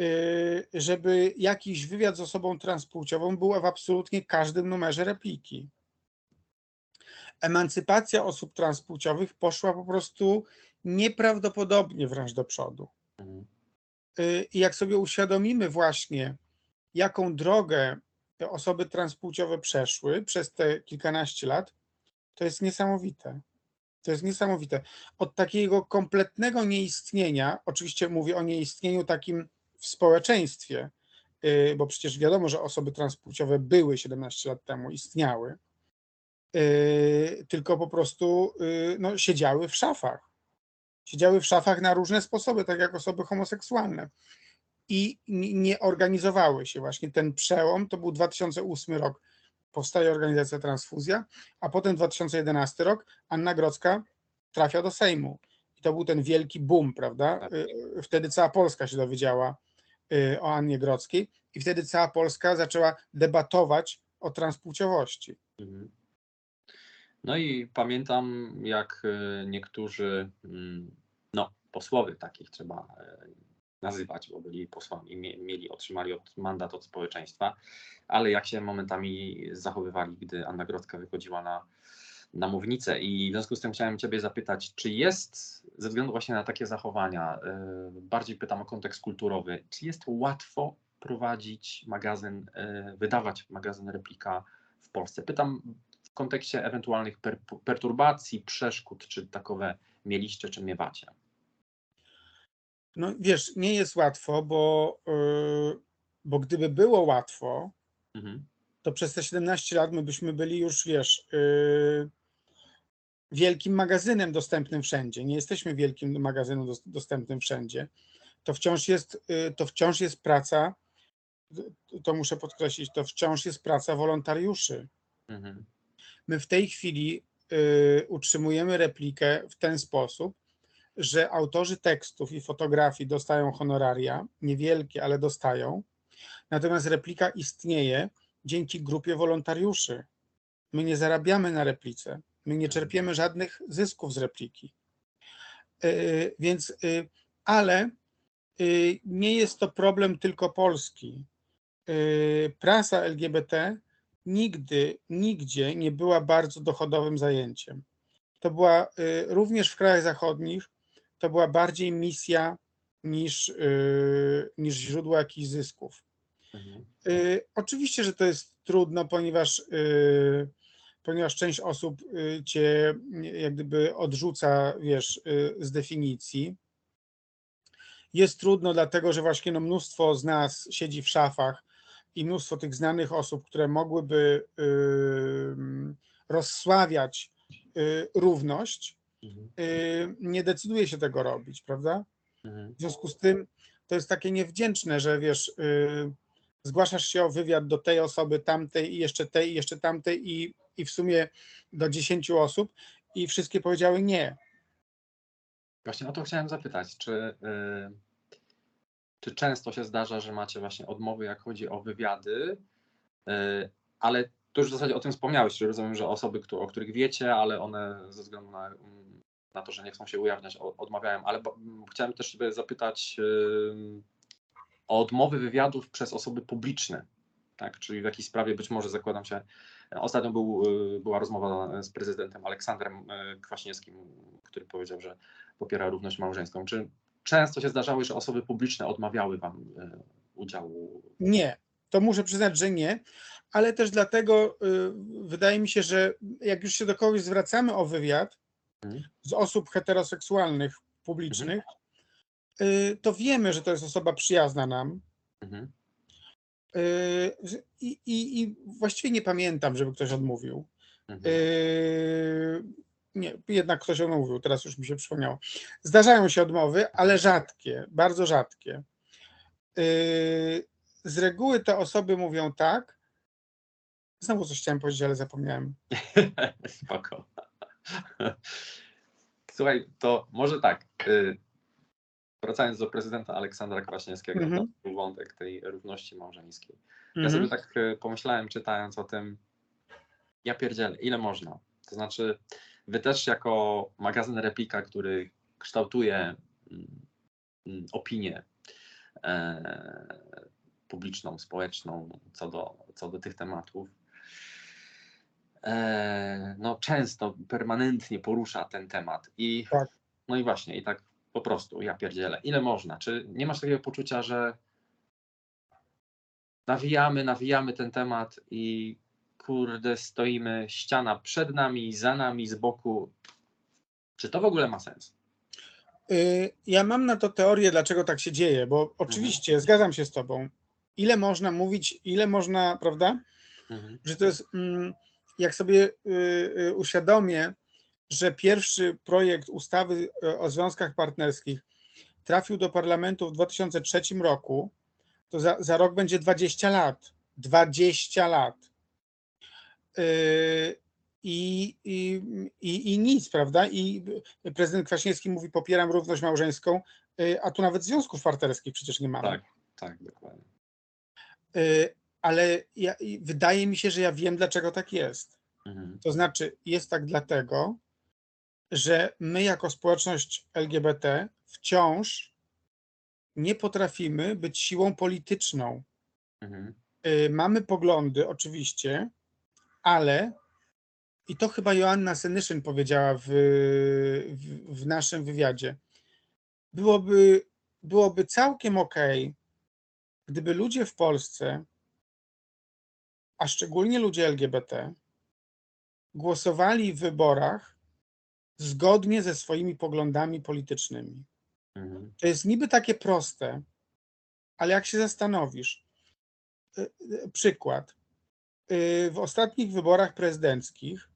y, żeby jakiś wywiad z osobą transpłciową był w absolutnie każdym numerze repliki. Emancypacja osób transpłciowych poszła po prostu nieprawdopodobnie wręcz do przodu. Mhm. Y, I jak sobie uświadomimy właśnie, jaką drogę te osoby transpłciowe przeszły przez te kilkanaście lat, to jest niesamowite. To jest niesamowite. Od takiego kompletnego nieistnienia, oczywiście mówię o nieistnieniu takim w społeczeństwie, y, bo przecież wiadomo, że osoby transpłciowe były 17 lat temu, istniały, y, tylko po prostu y, no, siedziały w szafach. Siedziały w szafach na różne sposoby, tak jak osoby homoseksualne. I nie organizowały się. Właśnie ten przełom to był 2008 rok. Powstaje organizacja Transfuzja, a potem 2011 rok Anna Grodzka trafia do Sejmu. I to był ten wielki boom, prawda? Tak. Y, Wtedy cała Polska się dowiedziała y, o Annie Grodzkiej i wtedy cała Polska zaczęła debatować o transpłciowości. Mhm. No i pamiętam, jak niektórzy, mm, no, posłowie takich trzeba nazywać, bo byli posłami, mie- mieli, otrzymali od, mandat od społeczeństwa, ale jak się momentami zachowywali, gdy Anna Grodzka wychodziła na, na mównicę. I w związku z tym chciałem Ciebie zapytać, czy jest, ze względu właśnie na takie zachowania, e, bardziej pytam o kontekst kulturowy, czy jest łatwo prowadzić magazyn, e, wydawać magazyn Replika w Polsce? Pytam w kontekście ewentualnych per, perturbacji, przeszkód, czy takowe mieliście, czy miewacie. No wiesz, nie jest łatwo, bo, y, bo gdyby było łatwo, Mhm. to przez te 17 lat my byśmy byli już, wiesz, y, wielkim magazynem dostępnym wszędzie. Nie jesteśmy wielkim magazynem dos- dostępnym wszędzie. To wciąż jest, y, to wciąż jest praca, to muszę podkreślić, to wciąż jest praca wolontariuszy. Mhm. My w tej chwili utrzymujemy replikę w ten sposób, że autorzy tekstów i fotografii dostają honoraria, niewielkie, ale dostają. Natomiast replika istnieje dzięki grupie wolontariuszy. My nie zarabiamy na replice, my nie czerpiemy żadnych zysków z repliki. Y, Więc, y, ale y, nie jest to problem tylko Polski. Prasa LGBT nigdy, nigdzie nie była bardzo dochodowym zajęciem. To była również w krajach zachodnich, to była bardziej misja niż, y, niż źródło jakichś zysków. Mhm. Y, Oczywiście, że to jest trudno, ponieważ, y, ponieważ część osób cię jak gdyby odrzuca, wiesz, z definicji. Jest trudno, dlatego że właśnie no, mnóstwo z nas siedzi w szafach i mnóstwo tych znanych osób, które mogłyby rozsławiać równość, nie decyduje się tego robić, prawda? Mhm. W związku z tym to jest takie niewdzięczne, że wiesz, y, zgłaszasz się o wywiad do tej osoby, tamtej i jeszcze tej i jeszcze tamtej i, i w sumie do 10 osób i wszystkie powiedziały nie. Właśnie o to chciałem zapytać, czy, y, czy często się zdarza, że macie właśnie odmowy, jak chodzi o wywiady, y, ale to już w zasadzie o tym wspomniałeś, czyli rozumiem, że osoby, o których wiecie, ale one ze względu na, na to, że nie chcą się ujawniać, odmawiają, ale chciałem też sobie zapytać o odmowy wywiadów przez osoby publiczne, tak, czyli w jakiej sprawie być może zakładam się, ostatnio był, y, była rozmowa z prezydentem Aleksandrem y, Kwaśniewskim, który powiedział, że popiera równość małżeńską. Czy często się zdarzały, że osoby publiczne odmawiały Wam e, udziału? Nie. To muszę przyznać, że nie, ale też dlatego y, wydaje mi się, że jak już się do kogoś zwracamy o wywiad Mhm. z osób heteroseksualnych, publicznych, y, to wiemy, że to jest osoba przyjazna nam. Mhm. y, I, i, I właściwie nie pamiętam, żeby ktoś odmówił. Mhm. Nie, jednak ktoś odmówił, teraz już mi się przypomniało. Zdarzają się odmowy, ale rzadkie, bardzo rzadkie. Z reguły te osoby mówią tak. Znowu coś chciałem powiedzieć, ale zapomniałem. *laughs* Spoko. *laughs* Słuchaj, to może tak. y, wracając do prezydenta Aleksandra Kwaśniewskiego, Mhm. to był wątek tej równości małżeńskiej. Ja Mhm. sobie tak e, pomyślałem, czytając o tym, ja pierdzielę, ile można? To znaczy, wy też jako magazyn Replika, który kształtuje mm, mm, opinię e, publiczną, społeczną co do, co do tych tematów, no często, permanentnie porusza ten temat i Tak. no i właśnie, i tak po prostu, ja pierdzielę, ile można? Czy nie masz takiego poczucia, że nawijamy, nawijamy ten temat i kurde, stoimy ściana przed nami, za nami, z boku. Czy to w ogóle ma sens? Y, Ja mam na to teorię, dlaczego tak się dzieje, bo oczywiście zgadzam się z Tobą. Ile można mówić, ile można, prawda? Że to jest, mm, jak sobie y, y, uświadomię, że pierwszy projekt ustawy y, o związkach partnerskich trafił do parlamentu w 2003 roku, to za, za rok będzie 20 lat. 20 lat. I, i, i, I nic, prawda? I prezydent Kwaśniewski mówi, popieram równość małżeńską, a tu nawet związków partnerskich przecież nie mamy. Tak, tak, dokładnie. Ale ja, wydaje mi się, że ja wiem, dlaczego tak jest. Mhm. To znaczy, jest tak dlatego, że my jako społeczność LGBT wciąż nie potrafimy być siłą polityczną. Mhm. Y, Mamy poglądy, oczywiście, ale i to chyba Joanna Senyszyn powiedziała w, w, w naszym wywiadzie. Byłoby, byłoby całkiem okej, gdyby ludzie w Polsce, a szczególnie ludzie LGBT, głosowali w wyborach zgodnie ze swoimi poglądami politycznymi. Mhm. To jest niby takie proste, ale jak się zastanowisz, y, y, przykład. Y, W ostatnich wyborach prezydenckich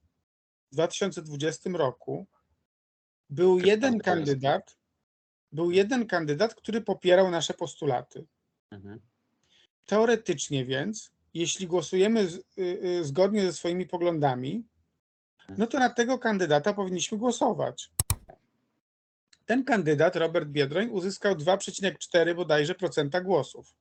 w 2020 roku był jeden kandydat, był jeden kandydat, który popierał nasze postulaty. Mhm. Teoretycznie więc, jeśli głosujemy z, y, y, zgodnie ze swoimi poglądami, no to na tego kandydata powinniśmy głosować. Ten kandydat, Robert Biedroń, uzyskał 2,4 bodajże procenta głosów.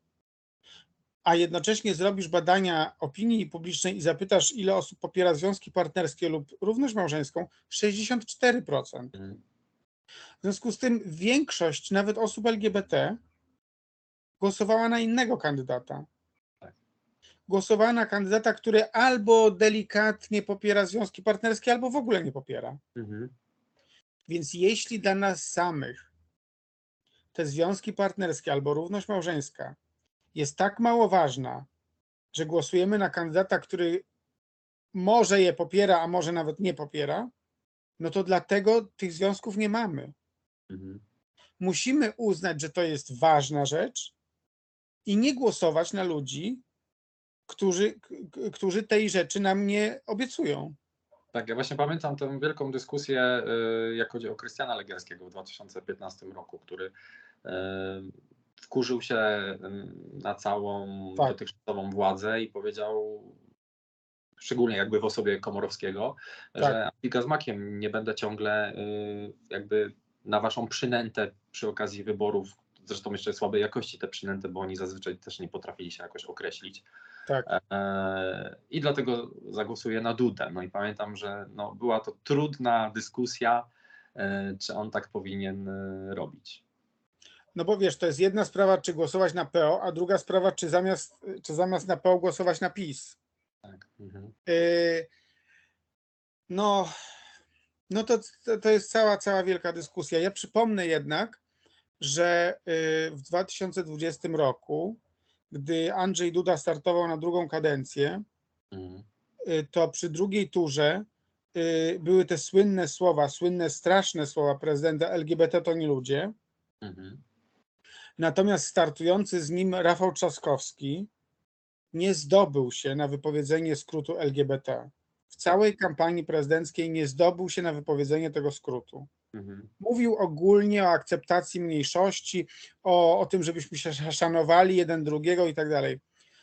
A jednocześnie zrobisz badania opinii publicznej i zapytasz, ile osób popiera związki partnerskie lub równość małżeńską, 64%. Mhm. W związku z tym większość, nawet osób LGBT, głosowała na innego kandydata. Głosowała na kandydata, który albo delikatnie popiera związki partnerskie, albo w ogóle nie popiera. Mhm. Więc jeśli dla nas samych te związki partnerskie albo równość małżeńska jest tak mało ważna, że głosujemy na kandydata, który może je popiera, a może nawet nie popiera, no to dlatego tych związków nie mamy. Mhm. Musimy uznać, że to jest ważna rzecz i nie głosować na ludzi, którzy, którzy tej rzeczy nam nie obiecują. Tak, ja właśnie pamiętam tę wielką dyskusję, y, jak chodzi o Krystiana Legierskiego w 2015 roku, który y, wkurzył się y, na całą Tak. dotychczasową władzę i powiedział, szczególnie jakby w osobie Komorowskiego, Tak. że Figa z Makiem nie będę ciągle jakby na waszą przynętę przy okazji wyborów, zresztą jeszcze słabej jakości te przynęty, bo oni zazwyczaj też nie potrafili się jakoś określić. Tak. E, I dlatego zagłosuję na Dudę. No i pamiętam, że no, była to trudna dyskusja, e, czy on tak powinien e, robić. No bo wiesz, to jest jedna sprawa, czy głosować na PO, a druga sprawa, czy zamiast, czy zamiast na PO głosować na PiS. Tak. Mhm. Yy, No, no to, to jest cała, cała wielka dyskusja. Ja przypomnę jednak, że yy, w 2020 roku, gdy Andrzej Duda startował na drugą kadencję, Mhm. y, to przy drugiej turze y, były te słynne słowa, słynne, straszne słowa prezydenta LGBT to nie ludzie. Mhm. Natomiast startujący z nim Rafał Trzaskowski nie zdobył się na wypowiedzenie skrótu LGBT. W całej kampanii prezydenckiej nie zdobył się na wypowiedzenie tego skrótu. Mhm. Mówił ogólnie o akceptacji mniejszości, o, o tym, żebyśmy się szanowali jeden drugiego i tak dalej.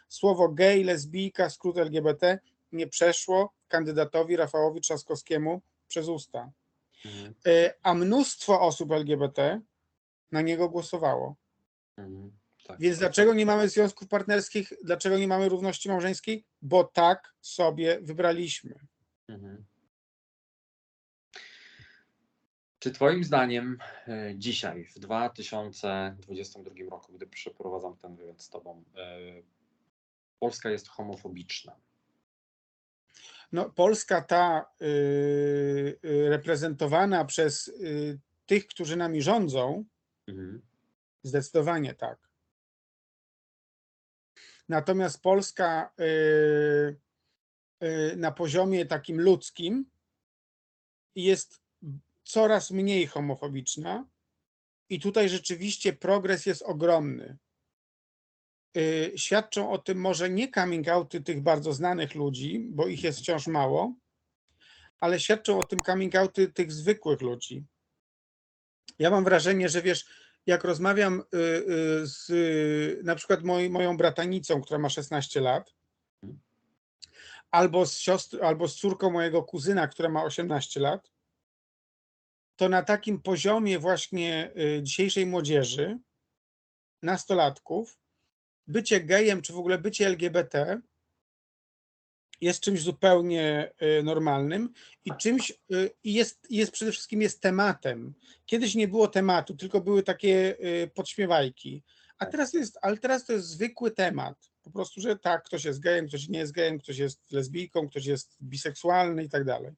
Słowo gej, lesbijka, skrót LGBT nie przeszło kandydatowi Rafałowi Trzaskowskiemu przez usta. Mhm. Y, A mnóstwo osób LGBT na niego głosowało. Mhm. Tak. Więc dlaczego nie mamy związków partnerskich? Dlaczego nie mamy równości małżeńskiej? Bo tak sobie wybraliśmy. Mhm. Czy Twoim zdaniem e, dzisiaj, w 2022 roku, gdy przeprowadzam ten wywiad z Tobą, e, Polska jest homofobiczna? No, Polska ta y, y, reprezentowana przez y, tych, którzy nami rządzą, Mhm. zdecydowanie tak. Natomiast Polska na poziomie takim ludzkim jest coraz mniej homofobiczna i tutaj rzeczywiście progres jest ogromny. Y, Świadczą o tym może nie coming outy tych bardzo znanych ludzi, bo ich jest wciąż mało, ale świadczą o tym coming outy tych zwykłych ludzi. Ja mam wrażenie, że wiesz, jak rozmawiam y, y, z na przykład moj, moją bratanicą, która ma 16 lat, albo z, siostr, albo z córką mojego kuzyna, która ma 18 lat, to na takim poziomie właśnie y, dzisiejszej młodzieży, nastolatków, bycie gejem, czy w ogóle bycie LGBT jest czymś zupełnie y, normalnym i czymś, y, i jest, jest przede wszystkim jest tematem. Kiedyś nie było tematu, tylko były takie podśmiewajki, a teraz jest, ale teraz to jest zwykły temat. Po prostu, że tak, ktoś jest gejem, ktoś nie jest gejem, ktoś jest lesbijką, ktoś jest biseksualny i tak dalej.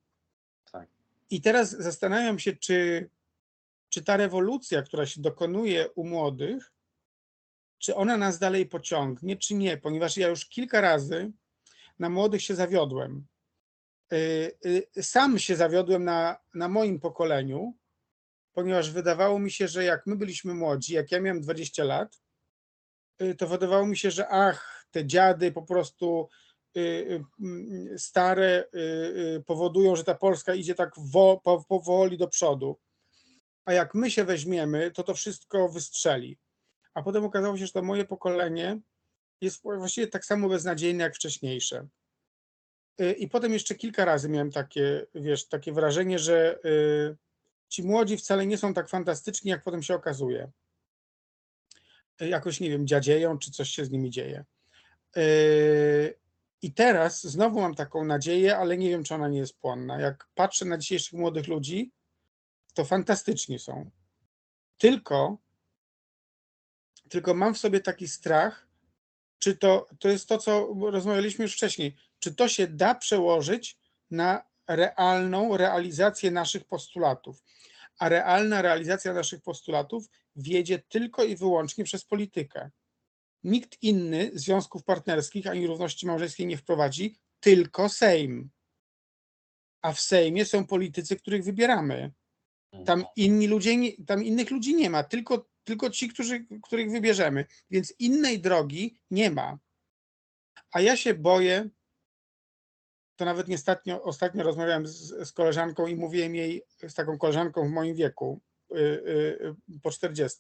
I teraz zastanawiam się, czy, czy ta rewolucja, która się dokonuje u młodych, czy ona nas dalej pociągnie, czy nie, ponieważ ja już kilka razy na młodych się zawiodłem. Y, y, Sam się zawiodłem na, na moim pokoleniu, ponieważ wydawało mi się, że jak my byliśmy młodzi, jak ja miałem 20 lat, y, to wydawało mi się, że ach, te dziady po prostu stare y, y, powodują, że ta Polska idzie tak wo, po, powoli do przodu. A jak my się weźmiemy, to to wszystko wystrzeli. A potem okazało się, że to moje pokolenie jest właściwie tak samo beznadziejne jak wcześniejsze. Y, I potem jeszcze kilka razy miałem takie, wiesz, takie wrażenie, że y, ci młodzi wcale nie są tak fantastyczni, jak potem się okazuje. Y, Jakoś, nie wiem, dziadzieją, czy coś się z nimi dzieje. I teraz znowu mam taką nadzieję, ale nie wiem, czy ona nie jest płonna. Jak patrzę na dzisiejszych młodych ludzi, to fantastyczni są. Tylko, tylko mam w sobie taki strach, czy to, to jest to, co rozmawialiśmy już wcześniej, czy to się da przełożyć na realną realizację naszych postulatów. A realna realizacja naszych postulatów wiedzie tylko i wyłącznie przez politykę. Nikt inny związków partnerskich ani równości małżeńskiej nie wprowadzi, tylko Sejm. A w Sejmie są politycy, których wybieramy. Tam inni ludzie, nie, tam innych ludzi nie ma, tylko, tylko ci, którzy, których wybierzemy. Więc innej drogi nie ma. A ja się boję, to nawet nie ostatnio, ostatnio rozmawiałem z, z koleżanką i mówiłem jej, z taką koleżanką w moim wieku, po 40.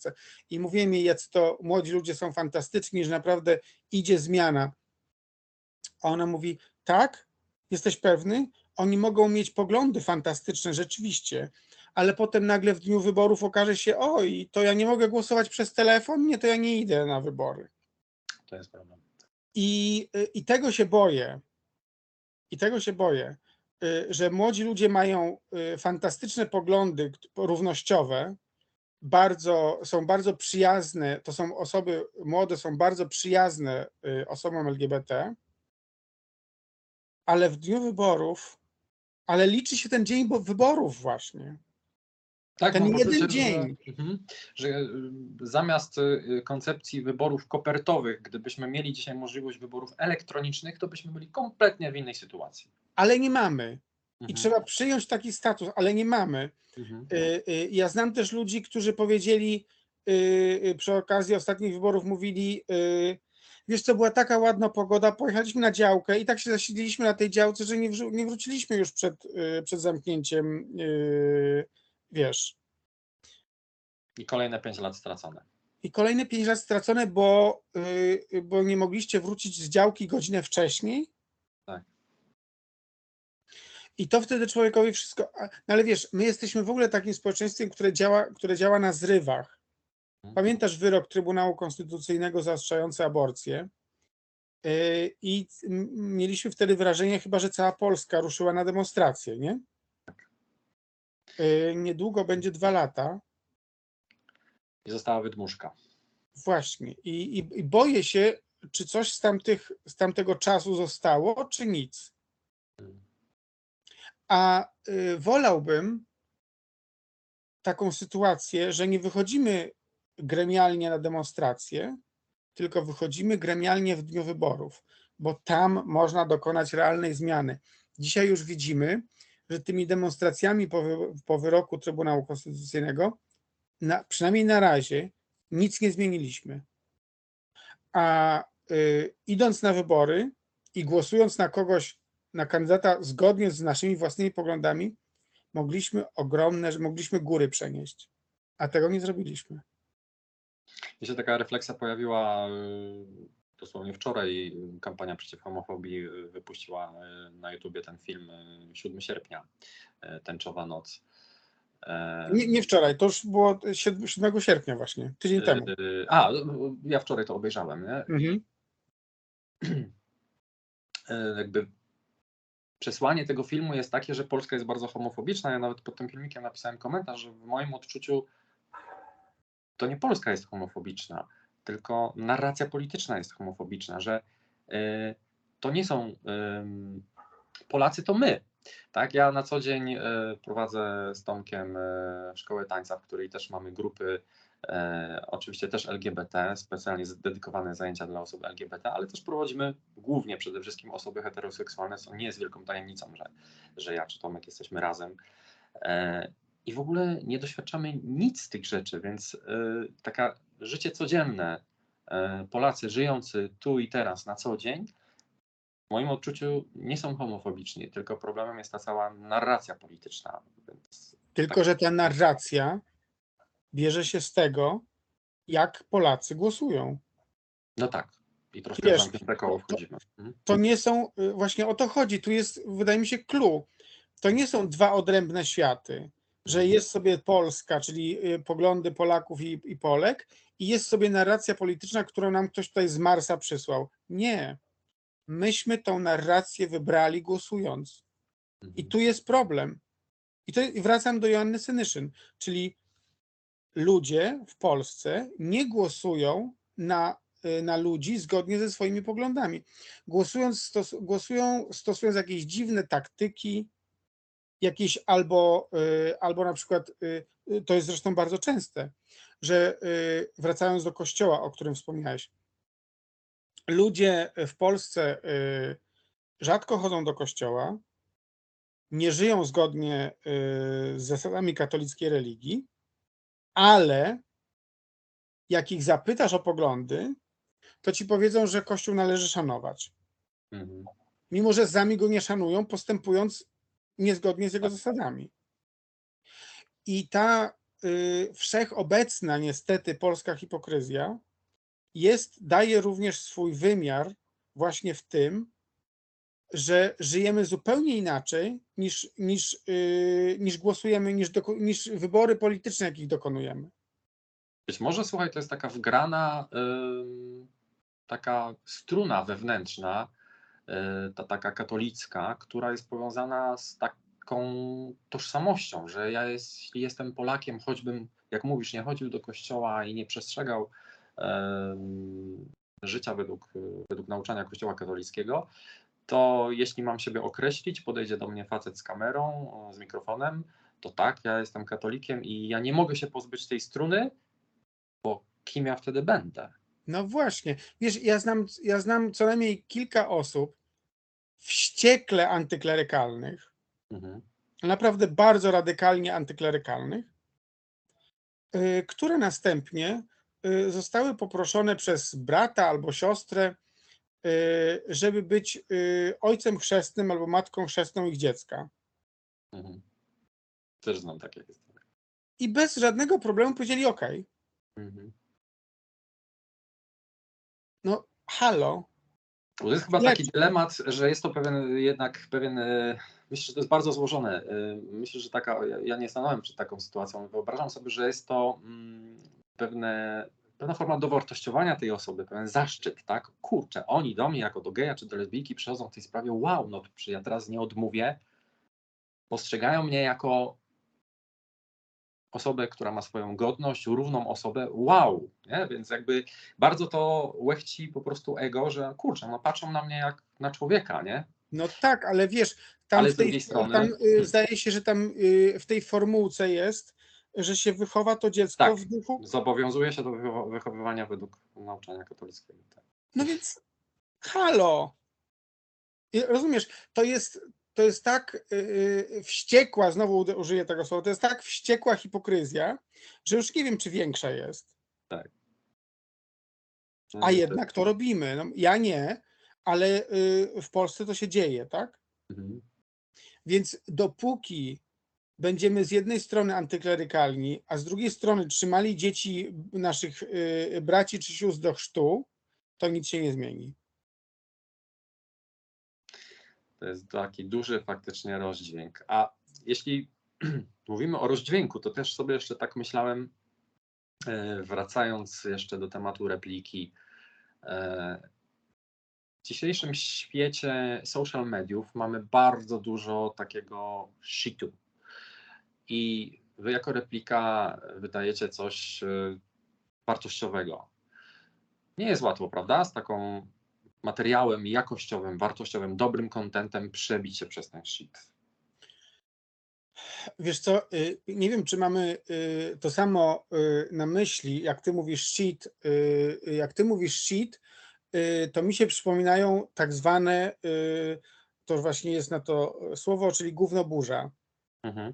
I mówiłem jej, jak to młodzi ludzie są fantastyczni, że naprawdę idzie zmiana. A ona mówi, tak, jesteś pewny? Oni mogą mieć poglądy fantastyczne, rzeczywiście, ale potem nagle w dniu wyborów okaże się, oj, to ja nie mogę głosować przez telefon, nie, to ja nie idę na wybory. To jest problem. I, I tego się boję. I tego się boję, y, że młodzi ludzie mają y, fantastyczne poglądy równościowe, bardzo, są bardzo przyjazne, to są osoby młode, są bardzo przyjazne y, osobom LGBT, ale w dniu wyborów, ale liczy się ten dzień bo wyborów właśnie. Tak, Ten mam jeden poczucie, dzień. Że, mhm, że y, zamiast y, koncepcji wyborów kopertowych, gdybyśmy mieli dzisiaj możliwość wyborów elektronicznych, to byśmy byli kompletnie w innej sytuacji. Ale nie mamy. I Mhm, trzeba przyjąć taki status, ale nie mamy. mhm. Y, Ja znam też ludzi, którzy powiedzieli przy okazji ostatnich wyborów, mówili, wiesz co, była taka ładna pogoda, pojechaliśmy na działkę i tak się zasiedliliśmy na tej działce, że nie, nie wróciliśmy już przed, przed zamknięciem, wiesz. I kolejne 5 lat stracone. I kolejne pięć lat stracone, bo, y, bo nie mogliście wrócić z działki godzinę wcześniej. Tak. I to wtedy człowiekowi wszystko. No ale wiesz, my jesteśmy w ogóle takim społeczeństwem, które działa, które działa na zrywach. Pamiętasz wyrok Trybunału Konstytucyjnego zaostrzający aborcję? Yy, I mieliśmy wtedy wrażenie chyba, że cała Polska ruszyła na demonstrację, nie? Yy, Niedługo będzie dwa lata. I została wydmuszka. Właśnie. I, i, I boję się, czy coś z, tamtych, z tamtego czasu zostało, czy nic. A y, wolałbym taką sytuację, że nie wychodzimy gremialnie na demonstrację, tylko wychodzimy gremialnie w dniu wyborów, bo tam można dokonać realnej zmiany. Dzisiaj już widzimy, że tymi demonstracjami po, po wyroku Trybunału Konstytucyjnego, na, przynajmniej na razie, nic nie zmieniliśmy. A y, idąc na wybory i głosując na kogoś, na kandydata zgodnie z naszymi własnymi poglądami, mogliśmy ogromne, mogliśmy góry przenieść. A tego nie zrobiliśmy. Mi się taka refleksja pojawiła y, dosłownie wczoraj. Kampania przeciw homofobii y, wypuściła y, na YouTubie ten film y, 7 sierpnia, y, Tęczowa Noc. E, Nie, nie wczoraj, to już było 7 7 sierpnia właśnie, tydzień temu. A, ja wczoraj to obejrzałem, nie? Mhm. *clears throat* E, jakby przesłanie tego filmu jest takie, że Polska jest bardzo homofobiczna. Ja nawet pod tym filmikiem napisałem komentarz, że w moim odczuciu to nie Polska jest homofobiczna, tylko narracja polityczna jest homofobiczna, że e, to nie są Polacy, to my. Tak, ja na co dzień e, prowadzę z Tomkiem e, szkołę tańca, w której też mamy grupy oczywiście też LGBT, specjalnie dedykowane zajęcia dla osób LGBT, ale też prowadzimy głównie przede wszystkim osoby heteroseksualne, co nie jest wielką tajemnicą, że, że ja czy Tomek jesteśmy razem. E, I w ogóle nie doświadczamy nic z tych rzeczy, więc taka życie codzienne, e, Polacy żyjący tu i teraz na co dzień, w moim odczuciu nie są homofobiczni, tylko problemem jest ta cała narracja polityczna. Więc Tylko, że ta narracja bierze się z tego, jak Polacy głosują. no tak, i troszkę Wiesz, w koło wchodzimy. Mhm. to nie są, y, właśnie o to chodzi, tu jest, wydaje mi się, clue. To nie są dwa odrębne światy, że jest sobie Polska, czyli y, poglądy Polaków i, i Polek, i jest sobie narracja polityczna, którą nam ktoś tutaj z Marsa przysłał. Nie. Myśmy tą narrację wybrali głosując. I Mhm. tu jest problem. I to i wracam do Joanny Senyszyn, czyli ludzie w Polsce nie głosują na, y, na ludzi zgodnie ze swoimi poglądami. Głosując, stos, głosują stosując jakieś dziwne taktyki, jakieś albo, y, albo na przykład, y, y, to jest zresztą bardzo częste, że wracając do kościoła, o którym wspomniałeś, ludzie w Polsce rzadko chodzą do kościoła, nie żyją zgodnie z zasadami katolickiej religii, ale jak ich zapytasz o poglądy, to ci powiedzą, że Kościół należy szanować. Mhm. Mimo, że sami go nie szanują, postępując niezgodnie z jego zasadami. I ta y, wszechobecna, niestety, polska hipokryzja jest, daje również swój wymiar właśnie w tym, że żyjemy zupełnie inaczej niż, niż, yy, niż głosujemy, niż, doko- niż wybory polityczne, jakich dokonujemy. Być może, słuchaj, to jest taka wgrana, ym, taka struna wewnętrzna, ta taka katolicka, która jest powiązana z taką tożsamością, że ja jest, jeśli jestem Polakiem, choćbym, jak mówisz, nie chodził do kościoła i nie przestrzegał życia według, według nauczania kościoła katolickiego, to jeśli mam siebie określić, podejdzie do mnie facet z kamerą, z mikrofonem, to tak, ja jestem katolikiem i ja nie mogę się pozbyć tej struny, bo kim ja wtedy będę? No właśnie. Wiesz, ja znam, ja znam co najmniej kilka osób wściekle antyklerykalnych, Mhm. naprawdę bardzo radykalnie antyklerykalnych, y, które następnie y, zostały poproszone przez brata albo siostrę, y, żeby być ojcem chrzestnym albo matką chrzestną ich dziecka. Mhm. Też znam takie historie. I bez żadnego problemu powiedzieli: OK, Mhm. no halo, To jest chyba taki dylemat, że jest to pewien jednak pewien. e, Myślę, że to jest bardzo złożone. E, Myślę, że taka. ja- nie stanąłem przed taką sytuacją. Wyobrażam sobie, że jest to mm, pewne, pewna forma dowartościowania tej osoby, pewien zaszczyt, tak? Kurczę, oni do mnie jako do geja czy do lesbijki przychodzą w tej sprawie, wow, no ja teraz nie odmówię, postrzegają mnie jako osobę, która ma swoją godność, równą osobę, wow, nie? Więc jakby bardzo to łechci po prostu ego, że kurczę, no patrzą na mnie jak na człowieka, nie? No tak, ale wiesz, tam, Ale w tej, strony- tam y, zdaje się, że tam y, w tej formułce jest, że się wychowa to dziecko Tak. w duchu. Zobowiązuje się do wychow- wychowywania według nauczania katolickiego. Tak. No więc halo. I Rozumiesz, to jest, to jest tak y, wściekła, znowu użyję tego słowa, to jest tak wściekła hipokryzja, że już nie wiem, czy większa jest. A jednak to robimy. No, ja nie, ale y, w Polsce to się dzieje, tak? Mhm. Więc dopóki będziemy z jednej strony antyklerykalni, a z drugiej strony trzymali dzieci naszych y, braci czy sióstr do chrztu, to nic się nie zmieni. To jest taki duży faktycznie rozdźwięk. A jeśli *clears throat* mówimy o rozdźwięku, to też sobie jeszcze tak myślałem, e, wracając jeszcze do tematu repliki. e, W dzisiejszym świecie social mediów mamy bardzo dużo takiego shitu. I wy jako replika wydajecie coś e, wartościowego. Nie jest łatwo, prawda? Z taką materiałem jakościowym, wartościowym, dobrym kontentem przebić się przez ten shit. Wiesz co, y, nie wiem, czy mamy y, to samo y, na myśli, jak ty mówisz shit, jak ty mówisz shit, to mi się przypominają tak zwane, to właśnie jest na to słowo, czyli gówno burza. Mhm.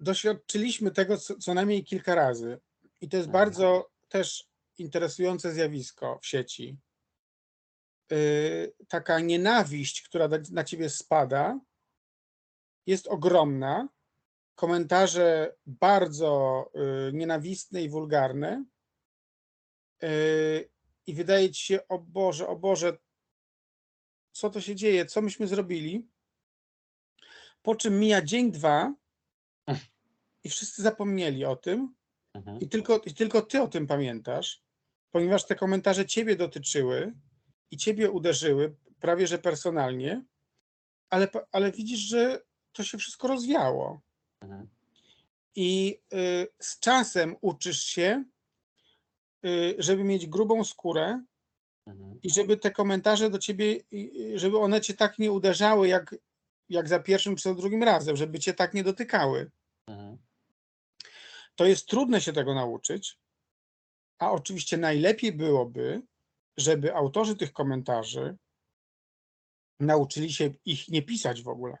doświadczyliśmy tego co, co najmniej kilka razy. I to jest Mhm. bardzo też interesujące zjawisko w sieci. Y, taka nienawiść, która na, na ciebie spada, jest ogromna. Komentarze bardzo y, nienawistne i wulgarne. Y, I wydaje ci się, o Boże, o Boże, co to się dzieje, co myśmy zrobili? Po czym mija dzień, dwa i wszyscy zapomnieli o tym Mhm. i tylko, i tylko ty o tym pamiętasz, ponieważ te komentarze ciebie dotyczyły i ciebie uderzyły prawie że personalnie, ale, ale widzisz, że to się wszystko rozwiało. Mhm. I y, z czasem uczysz się, y, żeby mieć grubą skórę Mhm. i żeby te komentarze do ciebie, i żeby one cię tak nie uderzały jak, jak za pierwszym czy za drugim razem, żeby cię tak nie dotykały. Mhm. To jest trudne się tego nauczyć, a oczywiście najlepiej byłoby, żeby autorzy tych komentarzy nauczyli się ich nie pisać w ogóle.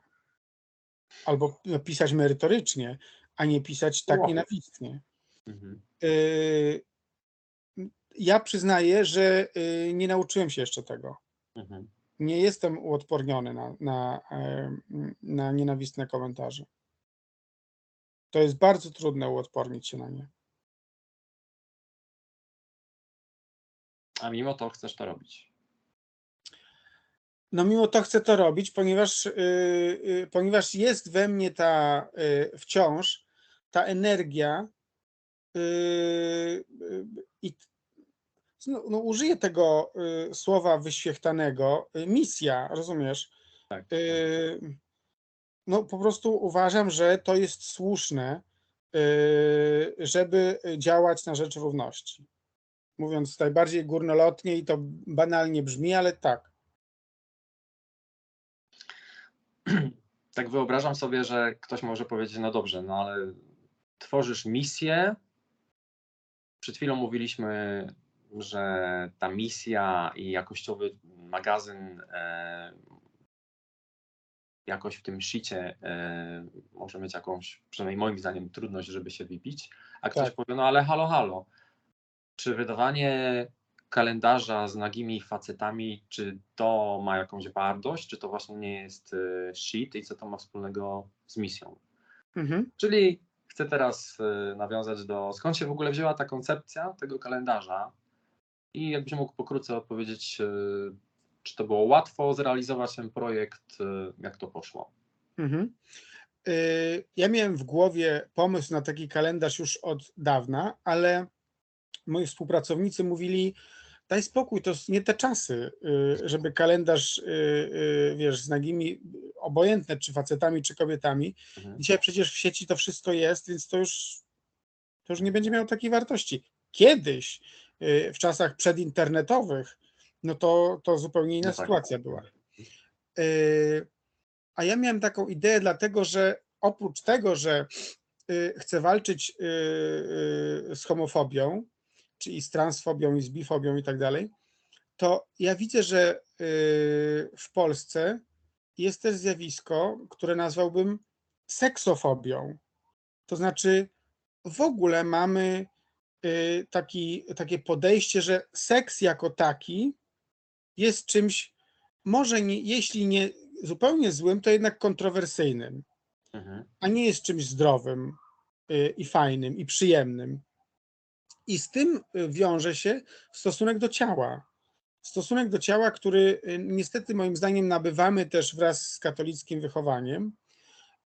Albo no, pisać merytorycznie, a nie pisać tak Wow. nienawistnie. Mhm. Yy, Ja przyznaję, że yy, nie nauczyłem się jeszcze tego. Mhm. Nie jestem uodporniony na, na, em, na nienawistne komentarze. To jest bardzo trudne uodpornić się na nie. A mimo to chcesz to robić. No mimo to chcę to robić, ponieważ, yy, yy, ponieważ jest we mnie ta yy, wciąż ta energia yy, yy, i no, no, użyję tego słowa wyświechtanego, misja, rozumiesz? Tak. No po prostu uważam, że to jest słuszne, żeby działać na rzecz równości. Mówiąc najbardziej górnolotnie i to banalnie brzmi, ale tak. tak wyobrażam sobie, że ktoś może powiedzieć, no dobrze, no ale tworzysz misję. Przed chwilą mówiliśmy, że ta misja i jakościowy magazyn e, jakoś w tym shicie e, może mieć jakąś, przynajmniej moim zdaniem, trudność, żeby się wybić. A ktoś Tak. powie, no ale halo, halo. Czy wydawanie kalendarza z nagimi facetami, czy to ma jakąś wartość, czy to właśnie nie jest e, shit i co to ma wspólnego z misją? Mhm. Czyli chcę teraz e, nawiązać do skąd się w ogóle wzięła ta koncepcja tego kalendarza i jakbyś mógł pokrótce odpowiedzieć, e, czy to było łatwo zrealizować ten projekt, jak to poszło? Mhm. y, ja miałem w głowie pomysł na taki kalendarz już od dawna, ale moi współpracownicy mówili, daj spokój, to nie te czasy, y, żeby kalendarz, y, y, wiesz, z nagimi, obojętne czy facetami, czy kobietami. Mhm. Dzisiaj przecież w sieci to wszystko jest, więc to już, to już nie będzie miało takiej wartości. Kiedyś, w czasach przedinternetowych, no to, to zupełnie inna No tak. sytuacja była. A ja miałem taką ideę, dlatego że oprócz tego, że chcę walczyć z homofobią, czyli z transfobią i z bifobią i tak dalej, to ja widzę, że y, w Polsce jest też zjawisko, które nazwałbym seksofobią. To znaczy, w ogóle mamy y, taki, takie podejście, że seks jako taki jest czymś, może nie, jeśli nie zupełnie złym, to jednak kontrowersyjnym, Mhm. a nie jest czymś zdrowym y, i fajnym i przyjemnym. I z tym y, wiąże się stosunek do ciała. Stosunek do ciała, który y, niestety moim zdaniem nabywamy też wraz z katolickim wychowaniem,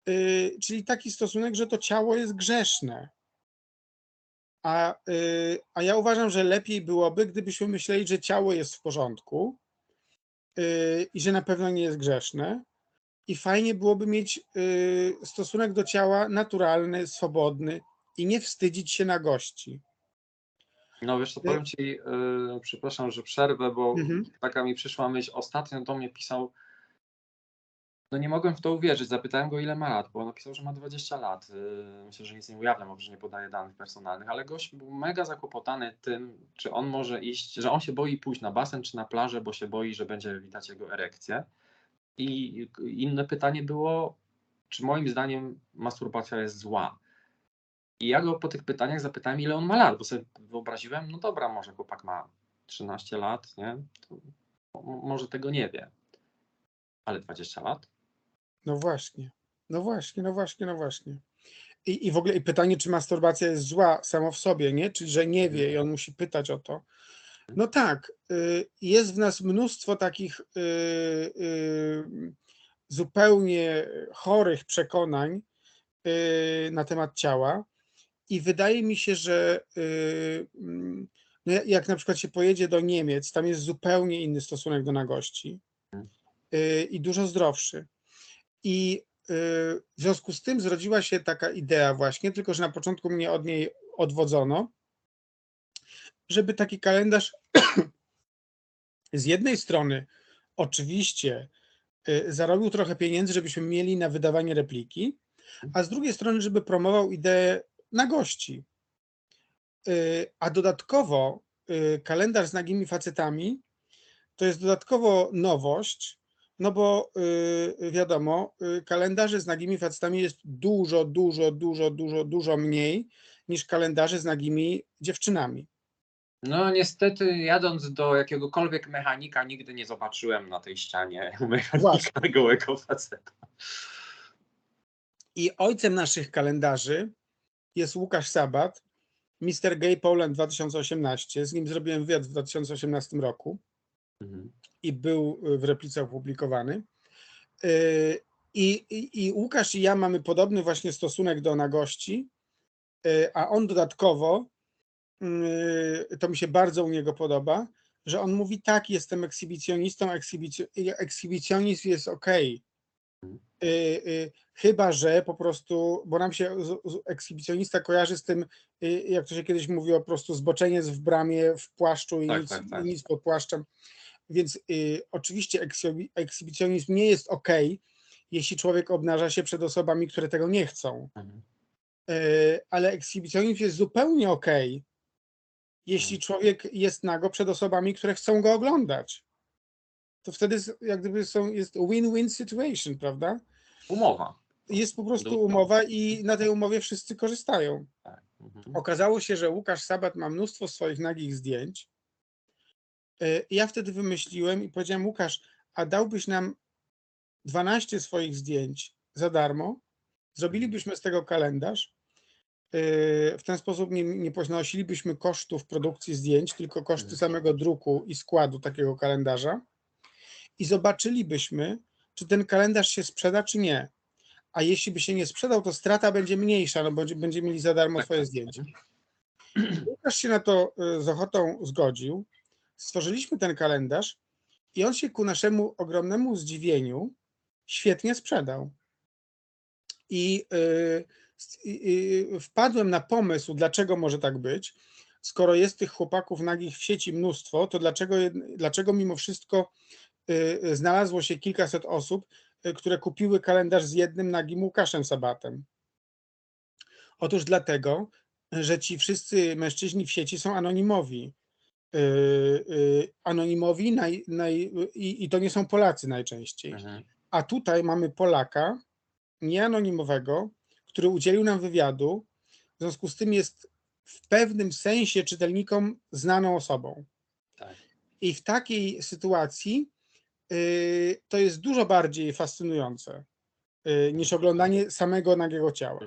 y, czyli taki stosunek, że to ciało jest grzeszne. A, a ja uważam, że lepiej byłoby, gdybyśmy myśleli, że ciało jest w porządku i że na pewno nie jest grzeszne. I fajnie byłoby mieć stosunek do ciała naturalny, swobodny i nie wstydzić się na gości. No wiesz co, powiem Ci, yy, przepraszam, że przerwę, bo Mhm. taka mi przyszła myśl, ostatnio do mnie pisał, no nie mogłem w to uwierzyć, zapytałem go ile ma lat, bo napisał, że ma 20 lat, yy, myślę, że nic nie ujawniam, bo że nie podaje danych personalnych, ale gość był mega zakłopotany tym, czy on może iść, że on się boi pójść na basen czy na plażę, bo się boi, że będzie witać jego erekcję. I inne pytanie było, czy moim zdaniem masturbacja jest zła. I ja go po tych pytaniach zapytałem, ile on ma lat, bo sobie wyobraziłem, no dobra, może chłopak ma 13 lat, nie? To mo- może tego nie wie. Ale 20 lat? No właśnie, no właśnie, no właśnie, no właśnie. I, I w ogóle i pytanie, czy masturbacja jest zła samo w sobie, nie? Czyli, że nie wie i on musi pytać o to. No tak, y, jest w nas mnóstwo takich y, y, zupełnie chorych przekonań na temat ciała i wydaje mi się, że y, mm, no jak- na przykład się pojedzie do Niemiec, tam jest zupełnie inny stosunek do nagości y, i dużo zdrowszy. I y, w związku z tym zrodziła się taka idea właśnie, tylko że na początku mnie od niej odwodzono, żeby taki kalendarz *clears throat* z jednej strony oczywiście zarobił trochę pieniędzy, żebyśmy mieli na wydawanie repliki, a z drugiej strony, żeby promował ideę na gości. Y, A dodatkowo y, kalendarz z nagimi facetami to jest dodatkowo nowość, no bo y, wiadomo, kalendarzy z nagimi facetami jest dużo, dużo, dużo, dużo, dużo mniej niż kalendarzy z nagimi dziewczynami. No niestety jadąc do jakiegokolwiek mechanika nigdy nie zobaczyłem na tej ścianie mechanika Właśnie. gołego faceta. I ojcem naszych kalendarzy jest Łukasz Sabat, Mr. Gay Poland 2018. Z nim zrobiłem wywiad w 2018 roku. Mhm. i był y, w replice opublikowany. Y, I, i, I Łukasz i ja mamy podobny właśnie stosunek do nagości, y, a on dodatkowo, to mi się bardzo u niego podoba, że on mówi tak, jestem ekshibicjonistą, ekshibic- ekshibicjonizm jest ok. Chyba, że po prostu, bo nam się ekshibicjonista kojarzy z tym, y, jak to się kiedyś mówiło, po prostu zboczeniec w bramie, w płaszczu i Tak, nic, tak, tak. i nic pod płaszczem. Więc y, oczywiście ekshibicjonizm ekshibicjonizm nie jest ok, jeśli człowiek obnaża się przed osobami, które tego nie chcą. Mhm. Y, ale ekshibicjonizm jest zupełnie ok, jeśli Mhm. człowiek jest nago przed osobami, które chcą go oglądać. To wtedy jak gdyby są, jest win-win situation, prawda? Umowa. Jest po prostu umowa i na tej umowie wszyscy korzystają. Tak. Mhm. Okazało się, że Łukasz Sabat ma mnóstwo swoich nagich zdjęć. I Ja wtedy wymyśliłem i powiedziałem, Łukasz, a dałbyś nam 12 swoich zdjęć za darmo, zrobilibyśmy z tego kalendarz. y, W ten sposób nie, nie ponosilibyśmy kosztów produkcji zdjęć, tylko koszty Mhm. samego druku i składu takiego kalendarza. I zobaczylibyśmy, czy ten kalendarz się sprzeda, czy nie. a jeśli by się nie sprzedał, to strata będzie mniejsza, no bo będzie- mieli za darmo swoje zdjęcia. Łukasz się na to y, z ochotą zgodził. Stworzyliśmy ten kalendarz i on się ku naszemu ogromnemu zdziwieniu świetnie sprzedał. I y, s- y, y, wpadłem na pomysł, dlaczego może tak być. Skoro jest tych chłopaków nagich w sieci mnóstwo, to dlaczego, dlaczego mimo wszystko znalazło się kilkaset osób, y, które kupiły kalendarz z jednym nagim Łukaszem Sabatem? Otóż dlatego, że ci wszyscy mężczyźni w sieci są anonimowi. Y, y, Anonimowi naj, naj, i, i to nie są Polacy najczęściej. Mhm. A tutaj mamy Polaka, nieanonimowego, który udzielił nam wywiadu, w związku z tym jest w pewnym sensie czytelnikom znaną osobą. Tak. I w takiej sytuacji y, to jest dużo bardziej fascynujące y, niż oglądanie samego nagiego ciała.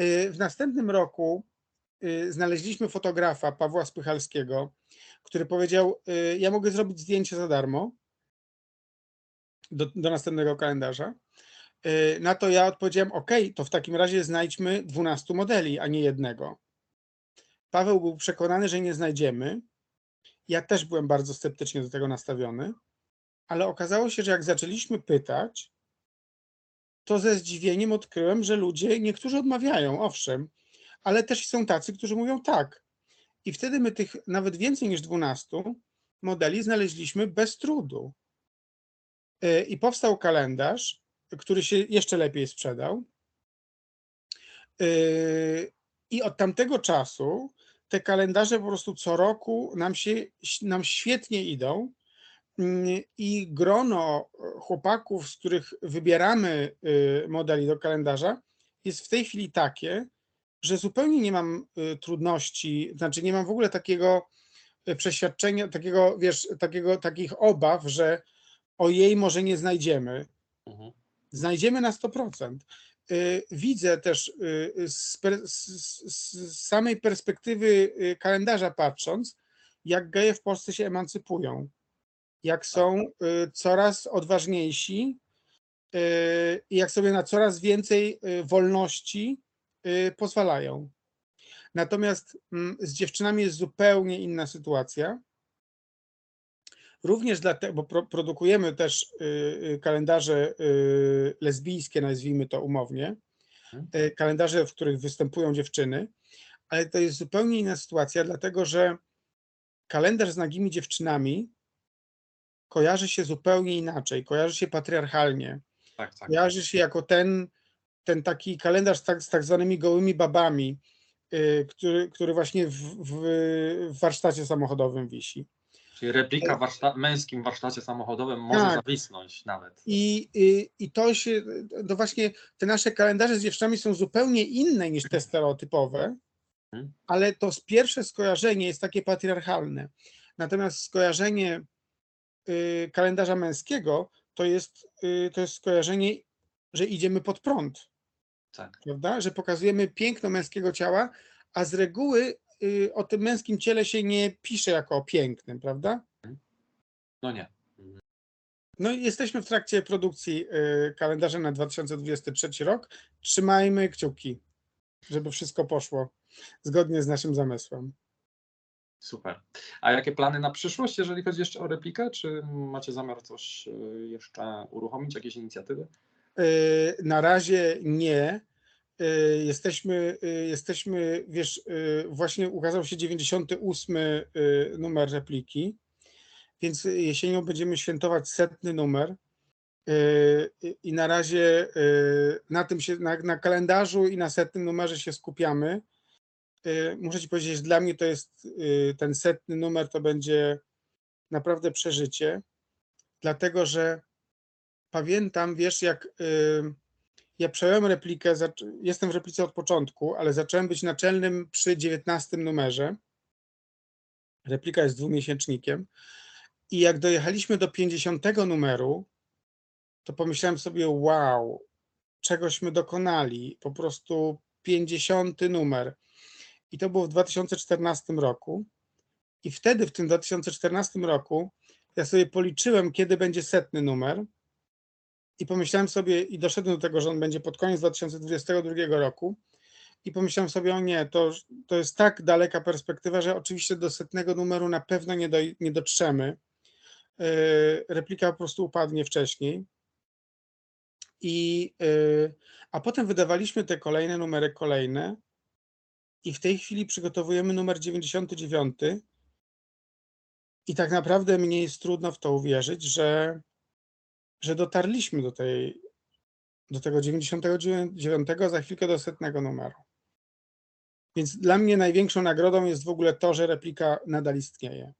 Y, W następnym roku y, znaleźliśmy fotografa Pawła Spychalskiego, który powiedział: Ja mogę zrobić zdjęcie za darmo do, do następnego kalendarza. Na to ja odpowiedziałem: OK, to w takim razie znajdźmy 12 modeli, a nie jednego. Paweł był przekonany, że nie znajdziemy. Ja też byłem bardzo sceptycznie do tego nastawiony, ale okazało się, że jak zaczęliśmy pytać, to ze zdziwieniem odkryłem, że ludzie, niektórzy odmawiają, owszem, ale też są tacy, którzy mówią tak. I wtedy my tych nawet więcej niż 12 modeli znaleźliśmy bez trudu. Y, I powstał kalendarz, który się jeszcze lepiej sprzedał. Y, I od tamtego czasu te kalendarze po prostu co roku nam się nam świetnie idą. Mm, I grono chłopaków, z których wybieramy y, modeli do kalendarza, jest w tej chwili takie, że zupełnie nie mam y, trudności, znaczy nie mam w ogóle takiego przeświadczenia, takiego, wiesz, takiego, takich obaw, że ojej, może nie znajdziemy. Mhm. Znajdziemy na 100%. Y, Widzę też z, z, z, samej perspektywy kalendarza patrząc, jak geje w Polsce się emancypują, jak są y, coraz odważniejsi y, i jak sobie na coraz więcej y, wolności pozwalają. Natomiast mm, z dziewczynami jest zupełnie inna sytuacja. Również dlatego, bo pro, produkujemy też kalendarze lesbijskie, nazwijmy to umownie, y, kalendarze, w których występują dziewczyny, ale to jest zupełnie inna sytuacja, dlatego że kalendarz z nagimi dziewczynami kojarzy się zupełnie inaczej, kojarzy się patriarchalnie, Tak, tak. kojarzy się jako ten, ten taki kalendarz z tak, z tak zwanymi gołymi babami, y, który, który właśnie w, w, w warsztacie samochodowym wisi. Czyli replika w warszta- męskim warsztacie samochodowym może Tak. zawisnąć nawet. I, i, I to się, to właśnie te nasze kalendarze z dziewczynami są zupełnie inne niż te stereotypowe, Mhm. ale to pierwsze skojarzenie jest takie patriarchalne. Natomiast skojarzenie y, kalendarza męskiego to jest, y, to jest skojarzenie, że idziemy pod prąd, Tak. prawda? Że pokazujemy piękno męskiego ciała, a z reguły y, o tym męskim ciele się nie pisze jako o pięknym, prawda? No nie. No i jesteśmy w trakcie produkcji y, kalendarza na 2023 rok. Trzymajmy kciuki, żeby wszystko poszło zgodnie z naszym zamysłem. Super. A jakie plany na przyszłość, jeżeli chodzi jeszcze o replikę? Czy macie zamiar coś y, jeszcze uruchomić, jakieś inicjatywy? Y, Na razie nie. Y, Jesteśmy, jesteśmy, wiesz, właśnie ukazał się 98 y, numer repliki, więc jesienią będziemy świętować setny numer. I- na razie na tym się, na, na kalendarzu i na setnym numerze się skupiamy. Y, Muszę Ci powiedzieć, że dla mnie to jest y, ten setny numer to będzie naprawdę przeżycie, dlatego pamiętam, wiesz, jak y, ja przejąłem replikę, jestem w replice od początku, ale zacząłem być naczelnym przy 19 numerze. Replika jest dwumiesięcznikiem. I jak dojechaliśmy do 50 numeru, to pomyślałem sobie, wow, czegośmy dokonali. Po prostu 50 numer. I to było w 2014 roku. I wtedy, w tym 2014 roku, ja sobie policzyłem, kiedy będzie setny numer. I pomyślałem sobie, i doszedłem do tego, że on będzie pod koniec 2022 roku. I pomyślałem sobie, o nie, to, to jest tak daleka perspektywa, że oczywiście do setnego numeru na pewno nie, doj, nie dotrzemy. Yy, Replika po prostu upadnie wcześniej. I, yy, a potem wydawaliśmy te kolejne numery, kolejne. I w tej chwili przygotowujemy numer 99. I tak naprawdę mnie jest trudno w to uwierzyć, że, że dotarliśmy do, tej, do tego 99, za chwilkę do setnego numeru. Więc dla mnie największą nagrodą jest w ogóle to, że replika nadal istnieje.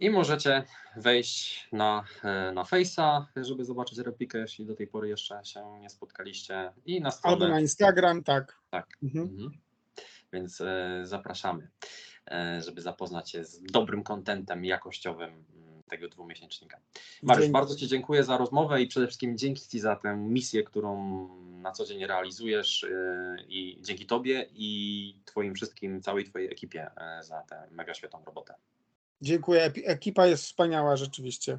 I możecie wejść na, e, na Face'a, żeby zobaczyć replikę, jeśli do tej pory jeszcze się nie spotkaliście. I na stronę. Albo na Instagram, tak. Tak. Mhm. Mhm. Więc e, zapraszamy, e, żeby zapoznać się z dobrym kontentem jakościowym mm, tego dwumiesięcznika. Mariusz, Dzięki. bardzo Ci dziękuję za rozmowę i przede wszystkim dzięki Ci za tę misję, którą na co dzień realizujesz e, i dzięki Tobie i Twoim wszystkim, całej Twojej ekipie e, za tę mega świetną robotę. Dziękuję. Ekipa jest wspaniała rzeczywiście.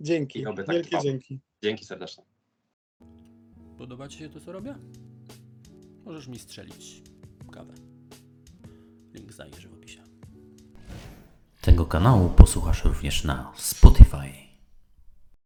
Dzięki. I oby tak Wielkie trwało. dzięki. Dzięki serdecznie. Podoba Ci się to, co robię? Możesz mi strzelić kawę. Link znajdziesz w opisie. Tego kanału posłuchasz również na Spotify.